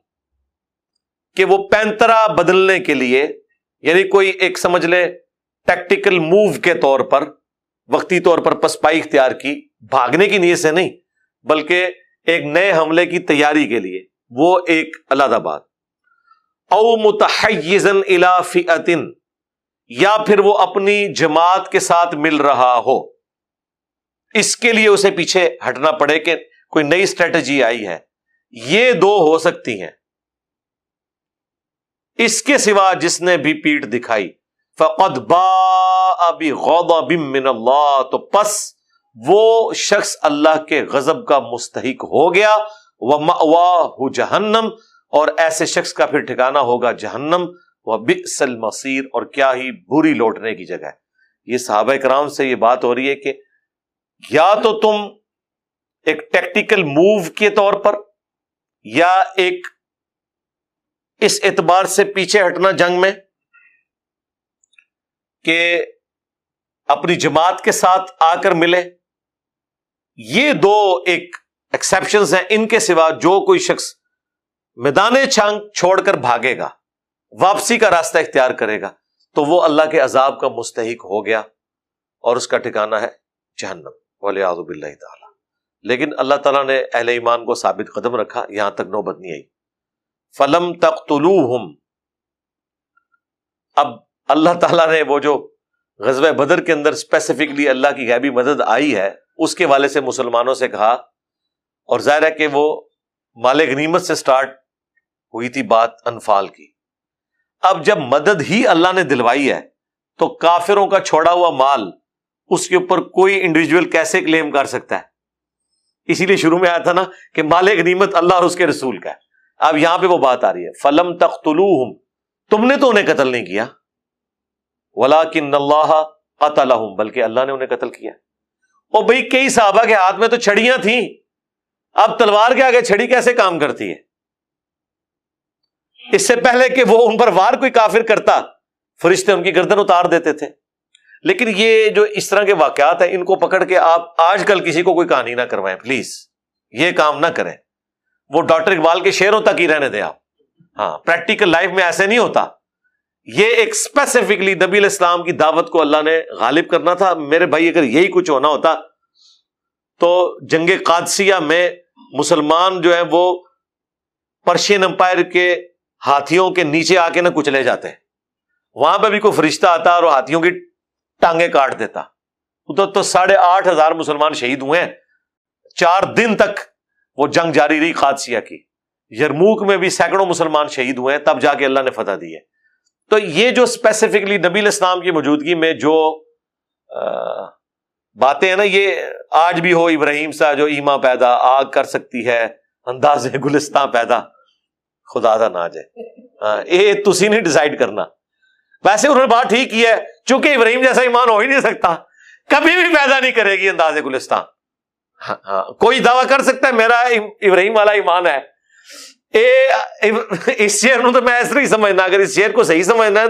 کہ وہ پینترا بدلنے کے لیے یعنی کوئی ایک سمجھ لے ٹیکٹیکل موو کے طور پر، وقتی طور پر پسپائی اختیار کی، بھاگنے کی نیت سے نہیں، بلکہ ایک نئے حملے کی تیاری کے لیے، وہ ایک اللہ بات۔ او متحزن فئتن، یا پھر وہ اپنی جماعت کے ساتھ مل رہا ہو۔ اس کے لیے اسے پیچھے ہٹنا پڑے کہ کوئی نئی اسٹریٹجی آئی ہے۔ یہ دو ہو سکتی ہیں۔ اس کے سوا جس نے بھی پیٹ دکھائی۔ فقد با ابھی من اللہ تو پس وہ شخص اللہ کے غضب کا مستحق ہو گیا وہ جہنم اور ایسے شخص کا پھر ٹھکانا ہوگا جہنم وہ بسل مسیر اور کیا ہی بری لوٹنے کی جگہ ہے۔ یہ صحابہ کرام سے یہ بات ہو رہی ہے کہ یا تو تم ایک ٹیکٹیکل موو کے طور پر یا ایک اس اعتبار سے پیچھے ہٹنا جنگ میں کہ اپنی جماعت کے ساتھ آ کر ملے۔ یہ دو ایک ایکسپشن ہیں۔ ان کے سوا جو کوئی شخص میدان چھانگ چھوڑ کر بھاگے گا، واپسی کا راستہ اختیار کرے گا، تو وہ اللہ کے عذاب کا مستحق ہو گیا اور اس کا ٹھکانا ہے جہنم۔ ولی آزب اللہ تعالی۔ لیکن اللہ تعالیٰ نے اہل ایمان کو ثابت قدم رکھا، یہاں تک نوبت نہیں آئی۔ فلم تخت اب اللہ تعالیٰ نے وہ جو غزب بدر کے اندر اسپیسیفکلی اللہ کی غیبی مدد آئی ہے، اس کے والے سے مسلمانوں سے کہا، اور ظاہر ہے کہ وہ مال غنیمت سے سٹارٹ ہوئی تھی بات انفال کی۔ اب جب مدد ہی اللہ نے دلوائی ہے، تو کافروں کا چھوڑا ہوا مال اس کے اوپر کوئی انڈیویجل کیسے کلیم کر سکتا ہے؟ اسی لیے شروع میں آیا تھا نا کہ مال غنیمت اللہ اور اس کے رسول کا ہے۔ اب یہاں پہ وہ بات آ رہی ہے، فلم تختلو تم نے تو انہیں قتل نہیں کیا۔ ولا کن اللہ قتل بلکہ اللہ نے انہیں قتل کیا۔ اور بھائی کئی صحابہ کے ہاتھ میں تو چھڑیاں تھیں۔ اب تلوار کے آگے چھڑی کیسے کام کرتی ہے؟ اس سے پہلے کہ وہ ان پر وار کوئی کافر کرتا، فرشتے ان کی گردن اتار دیتے تھے۔ لیکن یہ جو اس طرح کے واقعات ہیں، ان کو پکڑ کے آپ آج کل کسی کو کوئی کہانی نہ کروائیں، پلیز۔ یہ کام نہ کریں۔ وہ ڈاکٹر اقبال کے شعروں تک ہی رہنے دیں آپ۔ ہاں پریکٹیکل لائف میں ایسے نہیں ہوتا۔ یہ ایک اسپیسیفکلی نبی الاسلام کی دعوت کو اللہ نے غالب کرنا تھا۔ میرے بھائی، اگر یہی کچھ ہونا ہوتا، تو جنگ قادسیہ میں مسلمان جو ہے وہ پرشین امپائر کے ہاتھیوں کے نیچے آ کے نہ کچھ لے جاتے۔ وہاں پہ بھی کوئی فرشتہ آتا اور ہاتھیوں کی ٹانگیں کاٹ دیتا۔ تو تو ساڑھے آٹھ ہزار مسلمان شہید ہوئے ہیں۔ چار دن تک وہ جنگ جاری رہی قادسیہ کی۔ یرموک میں بھی سینکڑوں مسلمان شہید ہوئے ہیں۔ تب جا کے اللہ نے فتح دی ہے۔ تو یہ جو اسپیسیفکلی نبی اسلام کی موجودگی میں جو باتیں ہیں نا یہ آج بھی ہو ابراہیم سا جو ایما پیدا آگ کر سکتی ہے انداز گلستان پیدا خدا دا نہ جائے۔ ہاں، یہ تسی نہیں ڈسائڈ کرنا۔ ویسے انہوں نے بات ٹھیک کی ہے چونکہ ابراہیم جیسا ایمان ہو ہی نہیں سکتا کبھی بھی پیدا نہیں کرے گی انداز گلستان ہاں, ہاں، کوئی دعویٰ کر سکتا ہے میرا ابراہیم والا ایمان ہے۔ اے اس شیر تو میں ایسا نہیں سمجھنا، اگر اس شیر کو صحیح سمجھنا ہے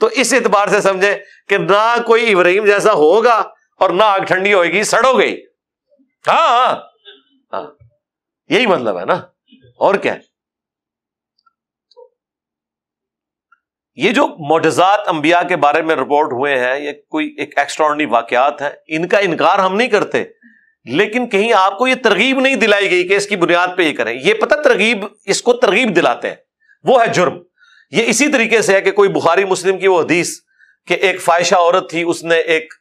تو اس اعتبار سے سمجھے کہ نہ کوئی ابراہیم جیسا ہوگا اور نہ آگ ٹھنڈی ہوئے گی، سڑو گئی۔ ہاں ہاں۔ ہاں۔ یہی مطلب ہے نا۔ اور کیا ہے؟ یہ جو معجزات انبیاء کے بارے میں رپورٹ ہوئے ہیں، یہ کوئی ایک ایکسٹرانی واقعات ہیں، ان کا انکار ہم نہیں کرتے۔ لیکن کہیں آپ کو یہ ترغیب نہیں دلائی گئی کہ اس کی بنیاد پہ یہ کریں۔ یہ پتہ ترغیب، اس کو ترغیب دلاتے ہیں۔ وہ ہے جرم۔ یہ اسی طریقے سے ہے کہ کوئی بخاری مسلم کی وہ حدیث کہ ایک فائشہ عورت تھی، اس نے ایک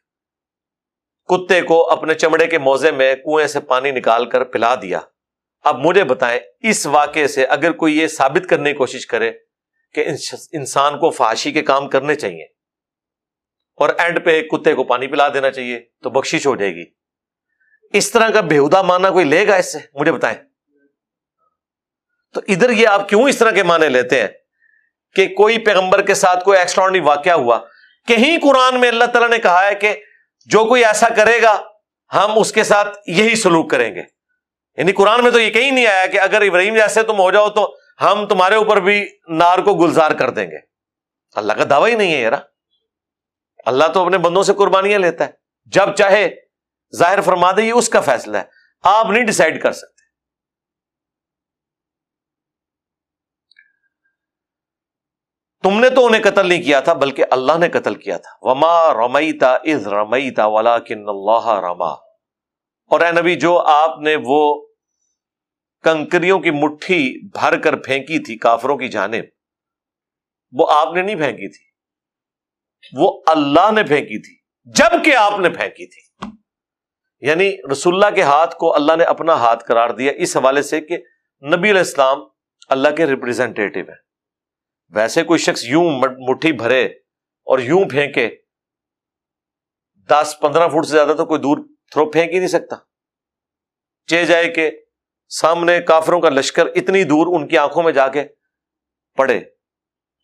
کتے کو اپنے چمڑے کے موزے میں کنویں سے پانی نکال کر پلا دیا۔ اب مجھے بتائیں، اس واقعے سے اگر کوئی یہ ثابت کرنے کی کوشش کرے کہ انسان کو فحاشی کے کام کرنے چاہیے اور اینڈ پہ کتے کو پانی پلا دینا چاہیے تو بخشش ہو جائے گی۔ اس طرح کا بےحدہ مانا کوئی لے گا اس سے؟ مجھے بتائیں۔ تو ادھر یہ آپ کیوں اس طرح کے معنی لیتے ہیں کہ کوئی پیغمبر کے ساتھ کوئی ایکسٹرانی واقعہ ہوا؟ کہیں قرآن میں اللہ تعالیٰ نے کہا ہے کہ جو کوئی ایسا کرے گا، ہم اس کے ساتھ یہی سلوک کریں گے۔ یعنی قرآن میں تو یہ کہیں نہیں آیا کہ اگر ابراہیم جیسے تم ہو جاؤ تو ہم تمہارے اوپر بھی نار کو گلزار کر دیں گے۔ اللہ کا دعویٰ ہی نہیں ہے یار اللہ تو اپنے بندوں سے قربانیاں لیتا ہے۔ جب چاہے ظاہر فرما دے یہ اس کا فیصلہ ہے۔ آپ نہیں ڈسائڈ کر سکتے۔ تم نے تو انہیں قتل نہیں کیا تھا، بلکہ اللہ نے قتل کیا تھا۔ وما رمیتا از رمیتا ولا کن اللہ رما اور اے نبی، جو آپ نے وہ کنکریوں کی مٹھی بھر کر پھینکی تھی کافروں کی جانب، وہ آپ نے نہیں پھینکی تھی۔ وہ اللہ نے پھینکی تھی، جبکہ آپ نے پھینکی تھی۔ یعنی رسول اللہ کے ہاتھ کو اللہ نے اپنا ہاتھ قرار دیا، اس حوالے سے کہ نبی علیہ السلام اللہ کے ریپرزینٹیو ہیں۔ ویسے کوئی شخص یوں مٹھی بھرے اور یوں پھینکے، دس، پندرہ فٹ سے زیادہ تو کوئی دور تھرو پھینک ہی نہیں سکتا۔ چے جائے کہ سامنے کافروں کا لشکر اتنی دور ان کی آنکھوں میں جا کے پڑے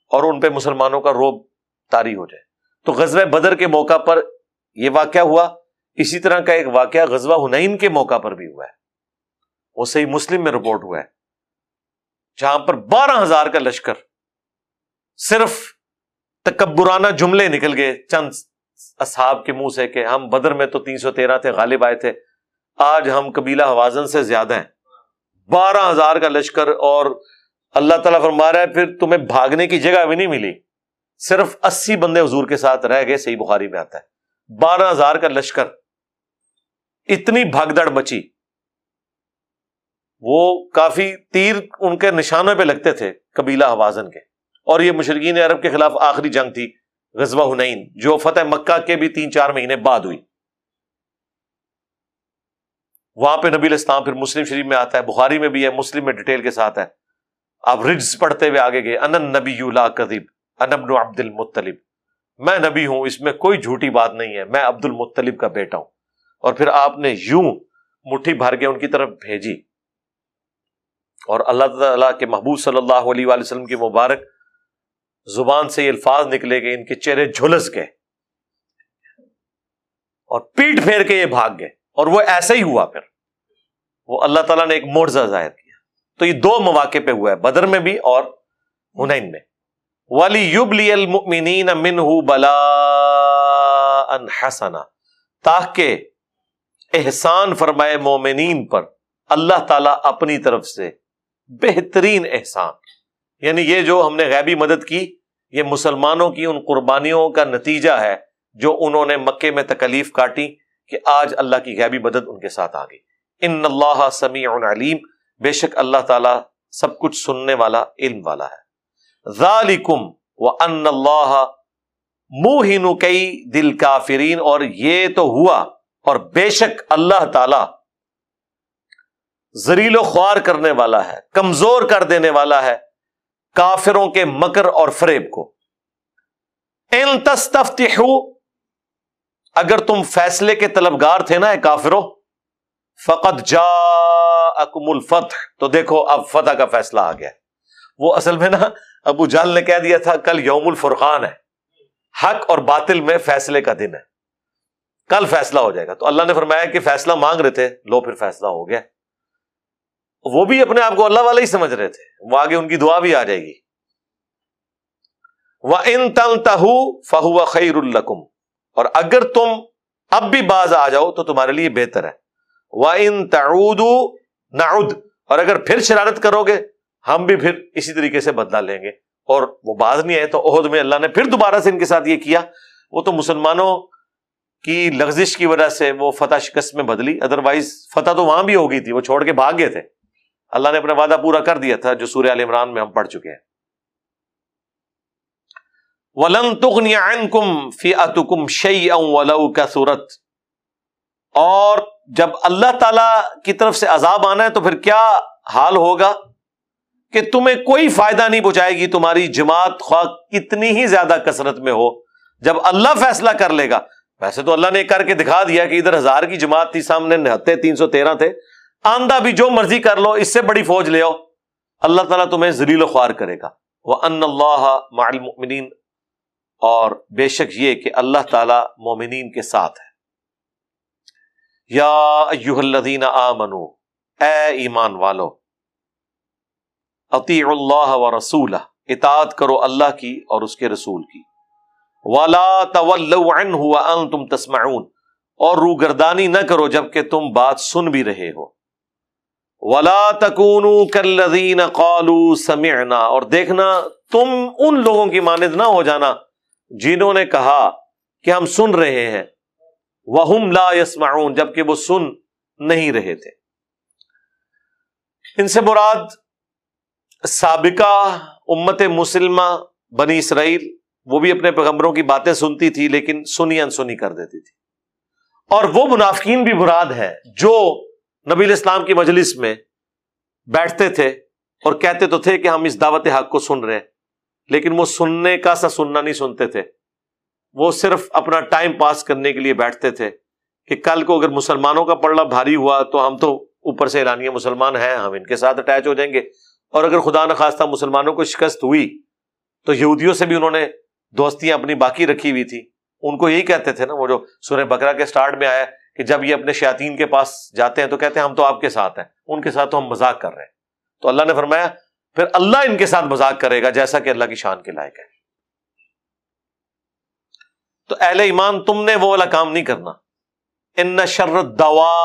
اور ان پہ مسلمانوں کا روب تاری ہو جائے۔ تو غزوہ بدر کے موقع پر یہ واقعہ ہوا۔ اسی طرح کا ایک واقعہ غزوہ ہنین کے موقع پر بھی ہوا ہے۔ وہ صحیح مسلم میں رپورٹ ہوا ہے۔ جہاں پر بارہ ہزار کا لشکر صرف تکبرانہ جملے نکل گئے۔ چند اصحاب کے منہ سے کہ ہم بدر میں تو تین سو تیرہ تھے، غالب آئے تھے، آج ہم قبیلہ حوازن سے زیادہ ہیں۔ بارہ ہزار کا لشکر اور اللہ تعالیٰ فرما رہا ہے، پھر تمہیں بھاگنے کی جگہ بھی نہیں ملی۔ صرف اسی بندے حضور کے ساتھ رہ گئے، صحیح بخاری میں آتا ہے۔ بارہ ہزار کا لشکر اتنی بھگدڑ مچی وہ کافی تیر ان کے نشانوں پہ لگتے تھے قبیلہ حوازن کے۔ اور یہ مشرقین عرب کے خلاف آخری جنگ تھی، غزوہ ہنین جو فتح مکہ کے بھی تین چار مہینے بعد ہوئی۔ وہاں پہ نبی الاسلام پھر مسلم شریف میں آتا ہے، بخاری میں بھی ہے، مسلم میں ڈیٹیل کے ساتھ ہے۔ آپ رجز پڑھتے ہوئے آگے گئے ان نبی یولا کدیب انبن عبد المطلب۔ میں نبی ہوں، اس میں کوئی جھوٹی بات نہیں ہے، میں عبد المطلب کا بیٹا ہوں۔ اور پھر آپ نے یوں مٹھی بھر کے ان کی طرف بھیجی۔ اور اللہ تعالیٰ کے محبوب صلی اللہ علیہ وآلہ وسلم کی مبارک زبان سے یہ الفاظ نکلے گئے ان کے چہرے جھلس گئے اور پیٹ پھیر کے یہ بھاگ گئے اور وہ ایسا ہی ہوا پھر۔ وہ اللہ تعالیٰ نے ایک مرزا ظاہر کیا۔ تو یہ دو مواقع پہ ہوا ہے، بدر میں بھی اور ہنین میں۔ والی یوب لی المؤمنین من بلا حسنا۔ تاکہ احسان فرمائے مومنین پر اللہ تعالیٰ اپنی طرف سے بہترین احسان۔ یعنی یہ جو ہم نے غیبی مدد کی، یہ مسلمانوں کی ان قربانیوں کا نتیجہ ہے جو انہوں نے مکے میں تکلیف کاٹی کہ آج اللہ کی غیبی مدد ان کے ساتھ آ گئی۔ ان اللہ سمیع علیم، بے شک اللہ تعالیٰ سب کچھ سننے والا، علم والا ہے۔ ذالکم و ان اللہ منہ کئی دل کافرین، اور یہ تو ہوا اور بے شک اللہ تعالی زریل و خوار کرنے والا ہے، کمزور کر دینے والا ہے کافروں کے مکر اور فریب کو۔ ان تستفتحو، اگر تم فیصلے کے طلبگار تھے نا کافرو فقط جا اکم الفتح۔ تو دیکھو اب فتح کا فیصلہ آ گیا۔ وہ اصل میں نا ابو جال نے کہہ دیا تھا، کل یوم الفرقان ہے۔ حق اور باطل میں فیصلے کا دن ہے۔ کل فیصلہ ہو جائے گا۔ تو اللہ نے فرمایا کہ فیصلہ مانگ رہے تھے، لو پھر فیصلہ ہو گیا۔ وہ بھی اپنے آپ کو اللہ والا ہی سمجھ رہے تھے۔ وہ آگے ان کی دعا بھی آ جائے گی۔ وہ ان تن تہ فہو خیر القم اور اگر تم اب بھی باز آ جاؤ تو تمہارے لیے بہتر ہے۔ وہ ان تعود نعود اور اگر پھر شرارت کرو گے، ہم بھی پھر اسی طریقے سے بدلا لیں گے۔ اور وہ باز نہیں آئے تو عہد میں اللہ نے پھر دوبارہ سے ان کے ساتھ یہ کیا۔ وہ تو مسلمانوں کی لغزش کی وجہ سے وہ فتح شکست میں بدلی۔ ادروائز فتح تو وہاں بھی ہو گئی تھی، وہ چھوڑ کے بھاگ گئے تھے۔ اللہ نے اپنا وعدہ پورا کر دیا تھا جو سوریہ عمران میں ہم پڑھ چکے ہیں۔ ولن تغنی عنکم فی اتکم شی ولو کا سورت اور جب اللہ تعالی کی طرف سے عذاب آنا ہے تو پھر کیا حال ہوگا؟ کہ تمہیں کوئی فائدہ نہیں پہنچائے گی، تمہاری جماعت خواہ کتنی ہی زیادہ کثرت میں ہو۔ جب اللہ فیصلہ کر لے گا ویسے تو اللہ نے کر کے دکھا دیا کہ ادھر ہزار کی جماعت تھی، سامنے نہتے تین سو تیرہ تھے۔ آندہ بھی جو مرضی کر لو، اس سے بڑی فوج لے آؤ۔ اللہ تعالیٰ تمہیں زلیل و خوار کرے گا۔ وہ ان اللہ المؤمنین اور بے شک یہ کہ اللہ تعالی مومنین کے ساتھ ہے۔ یا ایوہ الذین آمنو، اے ایمان والو اطیع اللہ و رسول اطاعت کرو اللہ کی اور اس کے رسول کی۔ ولا تولوا عنہ وانتم تسمعون۔ اور روگردانی نہ کرو جبکہ تم بات سن بھی رہے ہو۔ ولا تکونو کالذین قالوا سمعنا۔ اور دیکھنا، تم ان لوگوں کی مانند نہ ہو جانا جنہوں نے کہا کہ ہم سن رہے ہیں۔ وہم لا يسمعون۔ جبکہ وہ سن نہیں رہے تھے۔ ان سے مراد سابقہ امت مسلمہ بنی اسرائیل وہ بھی اپنے پیغمبروں کی باتیں سنتی تھی لیکن سنی انسنی کر دیتی تھی۔ اور وہ منافقین بھی مراد ہے جو نبی اسلام کی مجلس میں بیٹھتے تھے اور کہتے تو تھے کہ ہم اس دعوت حق کو سن رہے ہیں، لیکن وہ سننے کا سا سننا نہیں سنتے تھے۔ وہ صرف اپنا ٹائم پاس کرنے کے لیے بیٹھتے تھے کہ کل کو اگر مسلمانوں کا پڑنا بھاری ہوا تو ہم تو اوپر سے اعلانیہ مسلمان ہیں، ہم ان کے ساتھ اٹیچ ہو جائیں گے۔ اور اگر خدا نخواستہ مسلمانوں کو شکست ہوئی تو یہودیوں سے بھی انہوں نے دوستیاں اپنی باقی رکھی ہوئی تھی ان کو یہی کہتے تھے نا، وہ جو سورہ بکرا کے سٹارٹ میں آیا کہ جب یہ اپنے شیاطین کے پاس جاتے ہیں تو کہتے ہیں ہم تو آپ کے ساتھ ہیں، ان کے ساتھ تو ہم مذاق کر رہے ہیں۔ تو اللہ نے فرمایا، پھر اللہ ان کے ساتھ مذاق کرے گا جیسا کہ اللہ کی شان کے لائق ہے۔ تو اہل ایمان، تم نے وہ والا کام نہیں کرنا۔ ان شرط دوا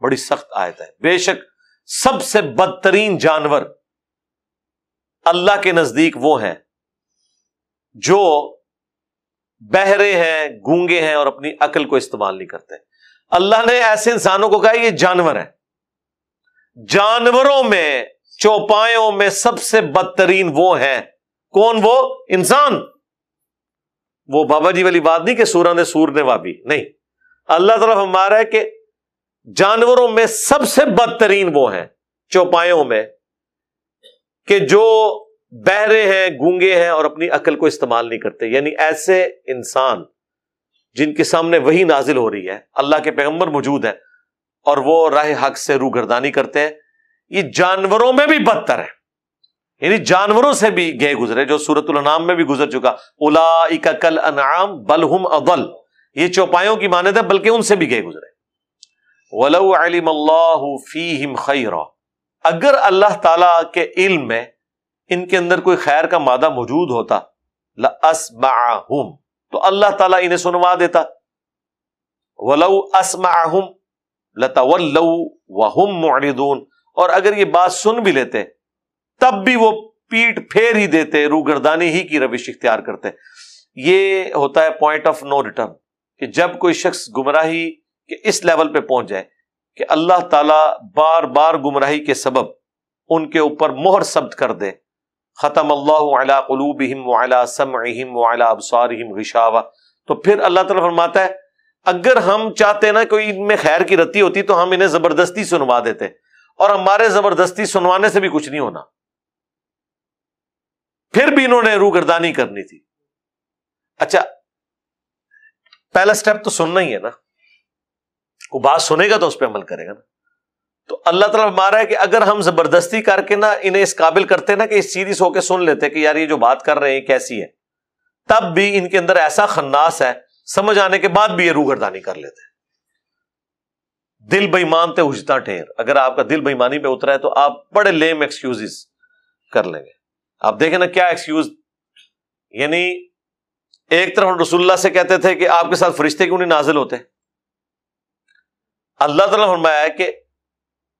بڑی سخت آیت ہے۔ بے شک سب سے بدترین جانور اللہ کے نزدیک وہ ہیں، جو بہرے ہیں، گونگے ہیں اور اپنی عقل کو استعمال نہیں کرتے۔ اللہ نے ایسے انسانوں کو کہا، یہ جانور ہیں۔ جانوروں میں، چوپایوں میں سب سے بدترین وہ ہیں۔ کون وہ؟ انسان۔ وہ بابا جی والی بات نہیں کہ سورا نے سور نے وابی، نہیں۔ اللہ طرف ہمارا ہے کہ جانوروں میں سب سے بدترین وہ ہیں، چوپایوں میں، کہ جو بہرے ہیں، گونگے ہیں اور اپنی عقل کو استعمال نہیں کرتے۔ یعنی ایسے انسان جن کے سامنے وہی نازل ہو رہی ہے، اللہ کے پیغمبر موجود ہے اور وہ راہ حق سے روگردانی کرتے ہیں۔ یہ جانوروں میں بھی بدتر ہے یعنی جانوروں سے بھی گئے گزرے، جو سورت النام میں بھی گزر چکا۔ الا کل انعام بلہم ادل یہ چوپایوں کی مانت ہے، بلکہ ان سے بھی گئے گزرے۔ ولو علم اللہ فیہم خیرا اگر اللہ تعالی کے علم میں ان کے اندر کوئی خیر کا مادہ موجود ہوتا لاسمعہم تو اللہ تعالیٰ انہیں سنوا دیتا۔ ولو اسمعہم لتولو وہم معرضون۔ اور اگر یہ بات سن بھی لیتے، تب بھی وہ پیٹ پھیر ہی دیتے، روگردانی ہی کی روش اختیار کرتے۔ یہ ہوتا ہے پوائنٹ آف نو ریٹرن کہ جب کوئی شخص گمراہی کے اس لیول پہ پہنچ جائے کہ اللہ تعالی بار بار گمراہی کے سبب ان کے اوپر مہر ثبت کر دے۔ ختم اللہ قلوبہم وعلی سمعہم وعلی ابصارہم غشاوہ۔ تو پھر اللہ تعالیٰ فرماتا ہے، اگر ہم چاہتے نا کوئی ان میں خیر کی رتی ہوتی تو ہم انہیں زبردستی سنوا دیتے۔ اور ہمارے زبردستی سنوانے سے بھی کچھ نہیں ہونا۔ پھر بھی انہوں نے روگردانی کرنی تھی۔ اچھا پہلا سٹیپ تو سننا ہی ہے نا۔ وہ بات سنے گا تو اس پہ عمل کرے گا نا۔ تو اللہ تعالیٰ مارا ہے کہ اگر ہم زبردستی کر کے نا انہیں اس قابل کرتے نا کہ اس سیریس ہو کے سن لیتے کہ یار یہ جو بات کر رہے ہیں کیسی ہے۔ تب بھی ان کے اندر ایسا خناس ہے، سمجھ آنے کے بعد بھی یہ روگردانی کر لیتے۔ دل بےمان تے اجتا ٹھہر۔ اگر آپ کا دل بےمانی پہ اترا ہے تو آپ بڑے لیم ایکسکیوز کر لیں گے۔ آپ دیکھیں نا کیا ایکسکیوز یعنی ایک طرف رسول اللہ سے کہتے تھے کہ آپ کے ساتھ فرشتے کیوں نہیں نازل ہوتے؟ اللہ تعالیٰ فرمایا ہے کہ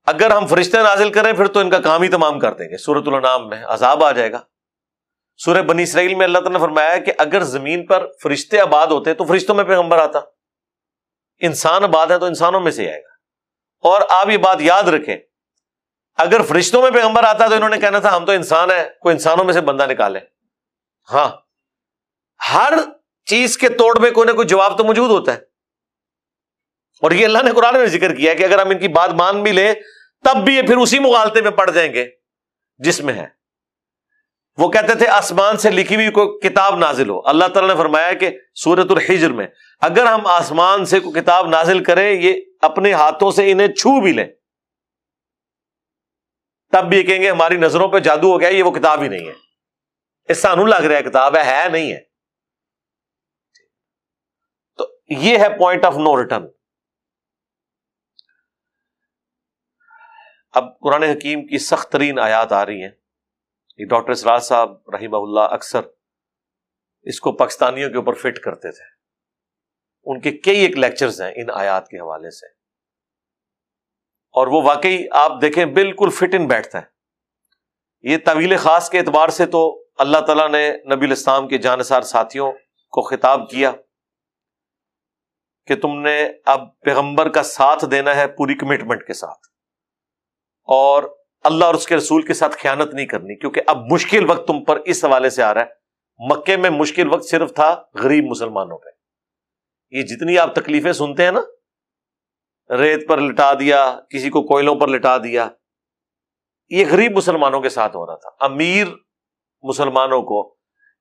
اگر ہم فرشتے نازل کریں پھر تو ان کا کام ہی تمام کر دیں گے۔ سورت النام میں عذاب آ جائے گا۔ سورہ بنی اسرائیل میں اللہ تعالیٰ نے فرمایا کہ اگر زمین پر فرشتے آباد ہوتے تو فرشتوں میں پیغمبر آتا۔ انسان آباد ہے تو انسانوں میں سے آئے گا۔ اور آپ یہ بات یاد رکھیں، اگر فرشتوں میں پیغمبر آتا تو انہوں نے کہنا تھا، ہم تو انسان ہیں، کوئی انسانوں میں سے بندہ نکالے۔ ہاں ہر چیز کے توڑ میں کوئی نہ کوئی جواب تو موجود ہوتا ہے۔ اور یہ اللہ نے قرآن میں ذکر کیا کہ اگر ہم ان کی بات مان بھی لیں، تب بھی یہ پھر اسی مغالطے میں پڑ جائیں گے جس میں ہے وہ کہتے تھے، آسمان سے لکھی ہوئی کوئی کتاب نازل ہو۔ اللہ تعالیٰ نے فرمایا کہ سورت الحجر میں اگر ہم آسمان سے کوئی کتاب نازل کریں، یہ اپنے ہاتھوں سے انہیں چھو بھی لیں۔ تب بھی کہیں گے، ہماری نظروں پہ جادو ہو گیا، یہ وہ کتاب ہی نہیں ہے۔ اس سانو لگ رہا ہے، کتاب ہے ہے نہیں ہے۔ تو یہ ہے پوائنٹ آف نو ریٹرن اب قرآن حکیم کی سخت ترین آیات آ رہی ہیں۔ یہ ڈاکٹر اسراج صاحب رحمہ اللہ اکثر اس کو پاکستانیوں کے اوپر فٹ کرتے تھے۔ ان کے کئی ایک لیکچرز ہیں ان آیات کے حوالے سے۔ اور وہ واقعی آپ دیکھیں بالکل فٹ ان بیٹھتا ہے۔ یہ طویل خاص کے اعتبار سے تو اللہ تعالیٰ نے نبی الاسلام کے جانسار ساتھیوں کو خطاب کیا کہ تم نے اب پیغمبر کا ساتھ دینا ہے پوری کمٹمنٹ کے ساتھ۔ اور اللہ اور اس کے رسول کے ساتھ خیانت نہیں کرنی، کیونکہ اب مشکل وقت تم پر اس حوالے سے آ رہا ہے۔ مکے میں مشکل وقت صرف تھا غریب مسلمانوں پہ۔ یہ جتنی آپ تکلیفیں سنتے ہیں نا، ریت پر لٹا دیا، کسی کو کوئلوں پر لٹا دیا، یہ غریب مسلمانوں کے ساتھ ہو رہا تھا۔ امیر مسلمانوں کو،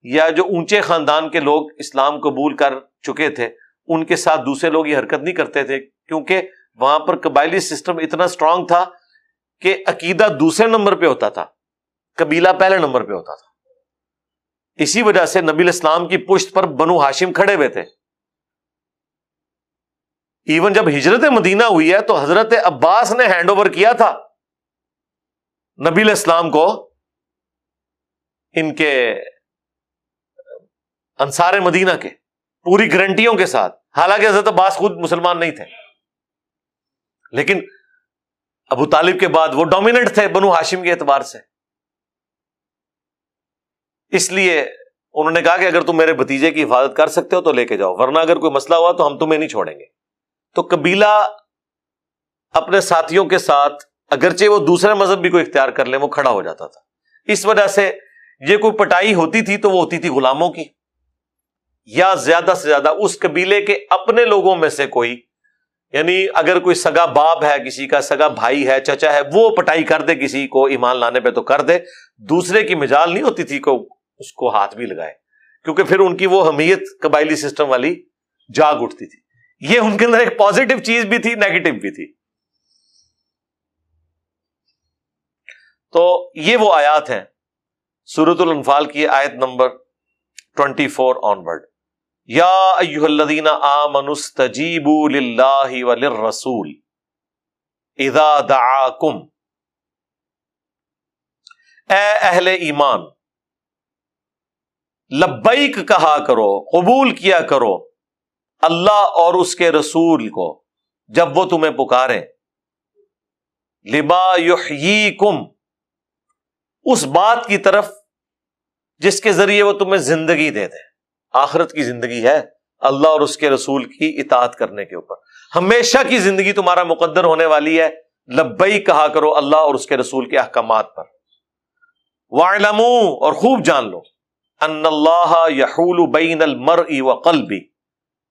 یا جو اونچے خاندان کے لوگ اسلام قبول کر چکے تھے، ان کے ساتھ دوسرے لوگ یہ حرکت نہیں کرتے تھے، کیونکہ وہاں پر قبائلی سسٹم اتنا اسٹرانگ تھا کہ عقیدہ دوسرے نمبر پہ ہوتا تھا، قبیلہ پہلے نمبر پہ ہوتا تھا۔ اسی وجہ سے نبی اسلام کی پشت پر بنو ہاشم کھڑے ہوئے تھے۔ ایون جب ہجرت مدینہ ہوئی ہے تو حضرت عباس نے ہینڈ اوور کیا تھا۔ نبی اسلام کو ان کے انصار مدینہ کے، پوری گارنٹیوں کے ساتھ۔ حالانکہ حضرت عباس خود مسلمان نہیں تھے۔ لیکن ابو طالب کے بعد وہ ڈومیننٹ تھے بنو ہاشم کے اعتبار سے۔ اس لیے انہوں نے کہا کہ اگر تم میرے بھتیجے کی حفاظت کر سکتے ہو تو لے کے جاؤ، ورنہ اگر کوئی مسئلہ ہوا تو ہم تمہیں نہیں چھوڑیں گے۔ تو قبیلہ اپنے ساتھیوں کے ساتھ، اگرچہ وہ دوسرے مذہب بھی کوئی اختیار کر لیں، وہ کھڑا ہو جاتا تھا۔ اس وجہ سے یہ کوئی پٹائی ہوتی تھی تو وہ ہوتی تھی غلاموں کی۔ یا زیادہ سے زیادہ اس قبیلے کے اپنے لوگوں میں سے کوئی یعنی اگر کوئی سگا باپ ہے، کسی کا سگا بھائی ہے، چچا ہے، وہ پٹائی کر دے، کسی کو ایمان لانے پہ تو کر دے۔ دوسرے کی مجال نہیں ہوتی تھی کو اس کو ہاتھ بھی لگائے، کیونکہ پھر ان کی وہ حمیت، قبائلی سسٹم والی جاگ اٹھتی تھی۔ یہ ان کے اندر ایک پازیٹو چیز بھی تھی نیگیٹو بھی تھی۔ تو یہ وہ آیات ہیں۔ سورت الانفال کی آیت number twenty four onward یا ایوہ الذین آمنوا استجیبوا للہ وللرسول اذا دعاکم اے اہل ایمان، لبیک کہا کرو، قبول کیا کرو اللہ اور اس کے رسول کو جب وہ تمہیں پکارے۔ لبا کم اس بات کی طرف جس کے ذریعے وہ تمہیں زندگی دے دیں آخرت کی زندگی ہے، اللہ اور اس کے رسول کی اطاعت کرنے کے اوپر۔ ہمیشہ کی زندگی تمہارا مقدر ہونے والی ہے لبئی کہا کرو اللہ اور اس کے رسول کے احکامات پر۔ اور خوب جان لو۔ ان اللہ یحول بین المر و قلبی۔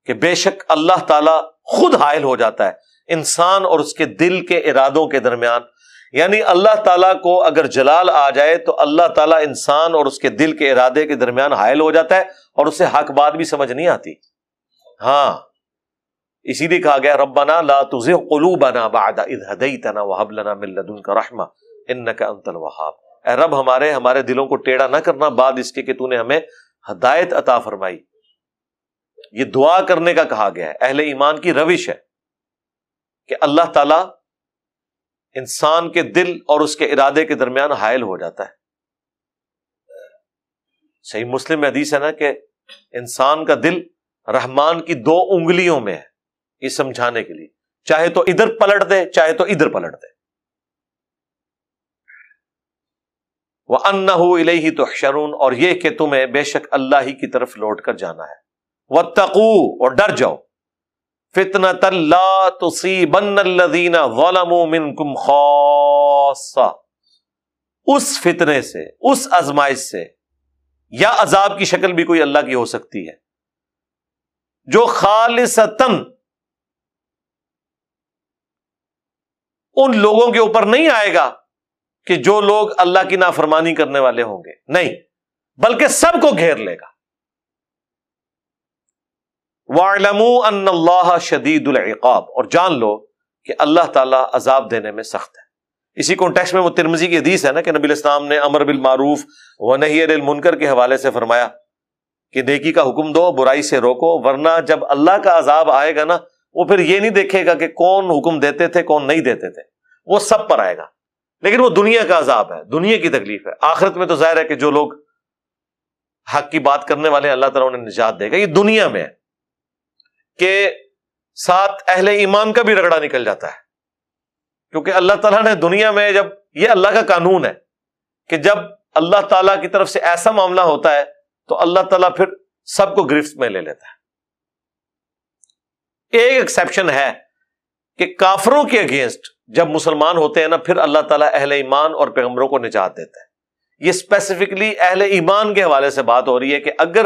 کہ بے شک اللہ تعالی خود حائل ہو جاتا ہے۔ انسان اور اس کے دل کے ارادوں کے درمیان یعنی اللہ تعالیٰ کو اگر جلال آ جائے تو اللہ تعالیٰ انسان اور اس کے دل کے ارادے کے درمیان حائل ہو جاتا ہے اور اسے حق بات بھی سمجھ نہیں آتی۔ ہاں اسی لیے کہا گیا، ربنا لا تزغ قلوبنا بعد اذ هديتنا وهب لنا من لدنك رحمه انك انت الوهاب اے رب، ہمارے ہمارے دلوں کو ٹیڑھا نہ کرنا، بعد اس کے کہ تو نے ہمیں ہدایت عطا فرمائی۔ یہ دعا کرنے کا کہا گیا ہے، اہل ایمان کی روش ہے کہ اللہ تعالی انسان کے دل اور اس کے ارادے کے درمیان حائل ہو جاتا ہے۔ صحیح مسلم میں حدیث ہے نا کہ انسان کا دل رحمان کی دو انگلیوں میں ہے یہ سمجھانے کے لیے۔ چاہے تو ادھر پلٹ دے، چاہے تو ادھر پلٹ دے۔ وہ ان ہی تو شرون اور یہ کہ تمہیں بے شک اللہ ہی کی طرف لوٹ کر جانا ہے۔ وہ تقو اور ڈر جاؤ۔ فتنا بن الدین کم خاصا اس فتنے سے، اس ازمائش سے یا عذاب کی شکل بھی کوئی اللہ کی ہو سکتی ہے۔ جو خالصتاً ان لوگوں کے اوپر نہیں آئے گا کہ جو لوگ اللہ کی نافرمانی کرنے والے ہوں گے۔ نہیں، بلکہ سب کو گھیر لے گا۔ ان اللہ شدید العقاب۔ اور جان لو کہ اللہ تعالیٰ عذاب دینے میں سخت ہے۔ اسی کانٹیکس میں وہ ترمزی کی حدیث ہے نا کہ نبی الاسلام نے امر بالمعروف و نہیں المنکر کے حوالے سے فرمایا کہ نیکی کا حکم دو، برائی سے روکو، ورنہ جب اللہ کا عذاب آئے گا نا، وہ پھر یہ نہیں دیکھے گا کہ کون حکم دیتے تھے، کون نہیں دیتے تھے۔ وہ سب پر آئے گا۔ لیکن وہ دنیا کا عذاب ہے، دنیا کی تکلیف ہے۔ آخرت میں تو ظاہر ہے کہ جو لوگ حق کی بات کرنے والے اللہ تعالیٰ انہیں نجات دے گا۔ یہ دنیا میں ہے۔ کہ ساتھ اہل ایمان کا بھی رگڑا نکل جاتا ہے۔ کیونکہ اللہ تعالیٰ نے دنیا میں جب یہ اللہ کا قانون ہے کہ جب اللہ تعالیٰ کی طرف سے ایسا معاملہ ہوتا ہے تو اللہ تعالیٰ پھر سب کو گرفت میں لے لیتا ہے۔ ایک ایکسپشن ہے کہ کافروں کے اگینسٹ جب مسلمان ہوتے ہیں نا، پھر اللہ تعالیٰ اہل ایمان اور پیغمبروں کو نجات دیتا ہے۔ یہ اسپیسیفکلی اہل ایمان کے حوالے سے بات ہو رہی ہے کہ اگر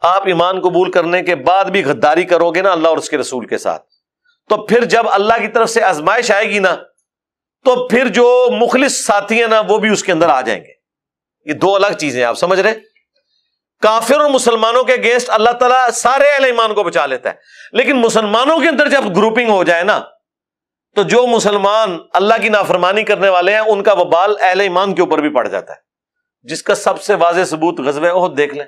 آپ ایمان قبول کرنے کے بعد بھی غداری کرو گے نا اللہ اور اس کے رسول کے ساتھ۔ تو پھر جب اللہ کی طرف سے آزمائش آئے گی نا، تو پھر جو مخلص ساتھی ہیں نا، وہ بھی اس کے اندر آ جائیں گے۔ یہ دو الگ چیزیں آپ سمجھ رہے؟ کافر اور مسلمانوں کے اگینسٹ اللہ تعالیٰ سارے اہل ایمان کو بچا لیتا ہے۔ لیکن مسلمانوں کے اندر جب گروپنگ ہو جائے نا، تو جو مسلمان اللہ کی نافرمانی کرنے والے ہیں، ان کا وبال اہل ایمان کے اوپر بھی پڑ جاتا ہے۔ جس کا سب سے واضح ثبوت غزب عہد دیکھ لیں۔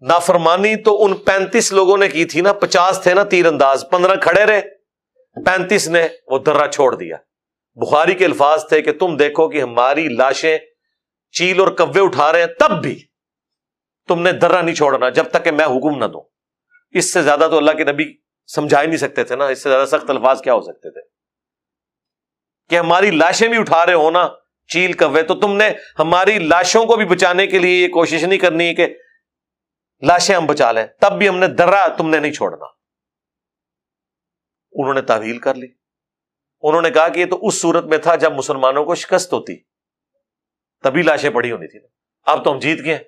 نافرمانی تو ان پینتیس لوگوں نے کی تھی نا، پچاس تھے نا تیر انداز پندرہ کھڑے رہے۔ پینتیس نے وہ درا چھوڑ دیا۔ بخاری کے الفاظ تھے کہ تم دیکھو کہ ہماری لاشیں چیل اور کبے اٹھا رہے ہیں، تب بھی تم نے درا نہیں چھوڑنا جب تک کہ میں حکم نہ دوں۔ اس سے زیادہ تو اللہ کے نبی سمجھا ہی نہیں سکتے تھے نا، اس سے زیادہ سخت الفاظ کیا ہو سکتے تھے؟ کہ ہماری لاشیں بھی اٹھا رہے ہو نا، چیل، کوے، تو تم نے ہماری لاشوں کو بھی بچانے کے لیے یہ کوشش نہیں کرنی کہ لاشیں ہم بچا لیں، تب بھی ہم نے درا تم نے نہیں چھوڑنا۔ انہوں نے تعویل کر لی۔ انہوں نے کہا کہ یہ تو اس صورت میں تھا جب مسلمانوں کو شکست ہوتی۔ تبھی لاشیں پڑی ہونی تھی۔ اب تو ہم جیت گئے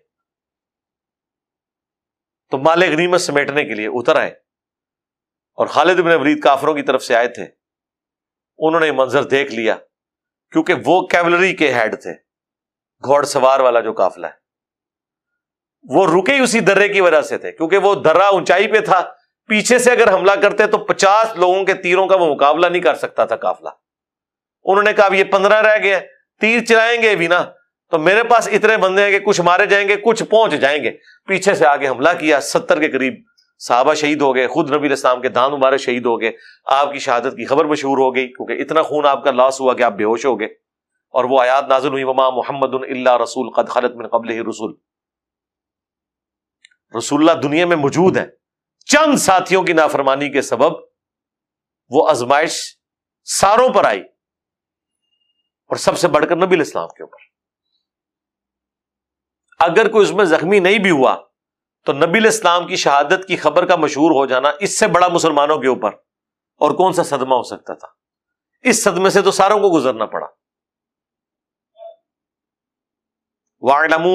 تو مال غنیمت سمیٹنے کے لیے اتر آئے۔ اور خالد بن ولید کافروں کی طرف سے آئے تھے۔ انہوں نے منظر دیکھ لیا، کیونکہ وہ کیولری کے ہیڈ تھے۔ گھوڑ سوار والا جو کافلا ہے۔ وہ رکے ہی اسی درے کی وجہ سے تھے، کیونکہ وہ درا اونچائی پہ تھا۔ پیچھے سے اگر حملہ کرتے تو پچاس لوگوں کے تیروں کا وہ مقابلہ نہیں کر سکتا تھا کافلا انہوں نے کہا یہ پندرہ رہ گئے تیر چلائیں گے بھی نا۔ تو میرے پاس اتنے بندے ہیں کہ کچھ مارے جائیں گے، کچھ پہنچ جائیں گے۔ پیچھے سے آگے حملہ کیا، ستر کے قریب صحابہ شہید ہو گئے، خود نبی السلام کے دان مبارک شہید ہو گئے۔ آپ کی شہادت کی خبر مشہور ہو گئی، کیونکہ اتنا خون آپ کا لاس ہوا کہ آپ بے ہوش ہو گئے۔ اور وہ آیات نازل ہوئی وما محمد اللہ رسول قد خلط من قبل ہی رسول رسول اللہ دنیا میں موجود ہیں۔ چند ساتھیوں کی نافرمانی کے سبب وہ ازمائش ساروں پر آئی۔ اور سب سے بڑھ کر نبی الاسلام کے اوپر۔ اگر کوئی اس میں زخمی نہیں بھی ہوا، تو نبی الاسلام کی شہادت کی خبر کا مشہور ہو جانا اس سے بڑا مسلمانوں کے اوپر۔ اور کون سا صدمہ ہو سکتا تھا؟ اس صدمے سے تو ساروں کو گزرنا پڑا۔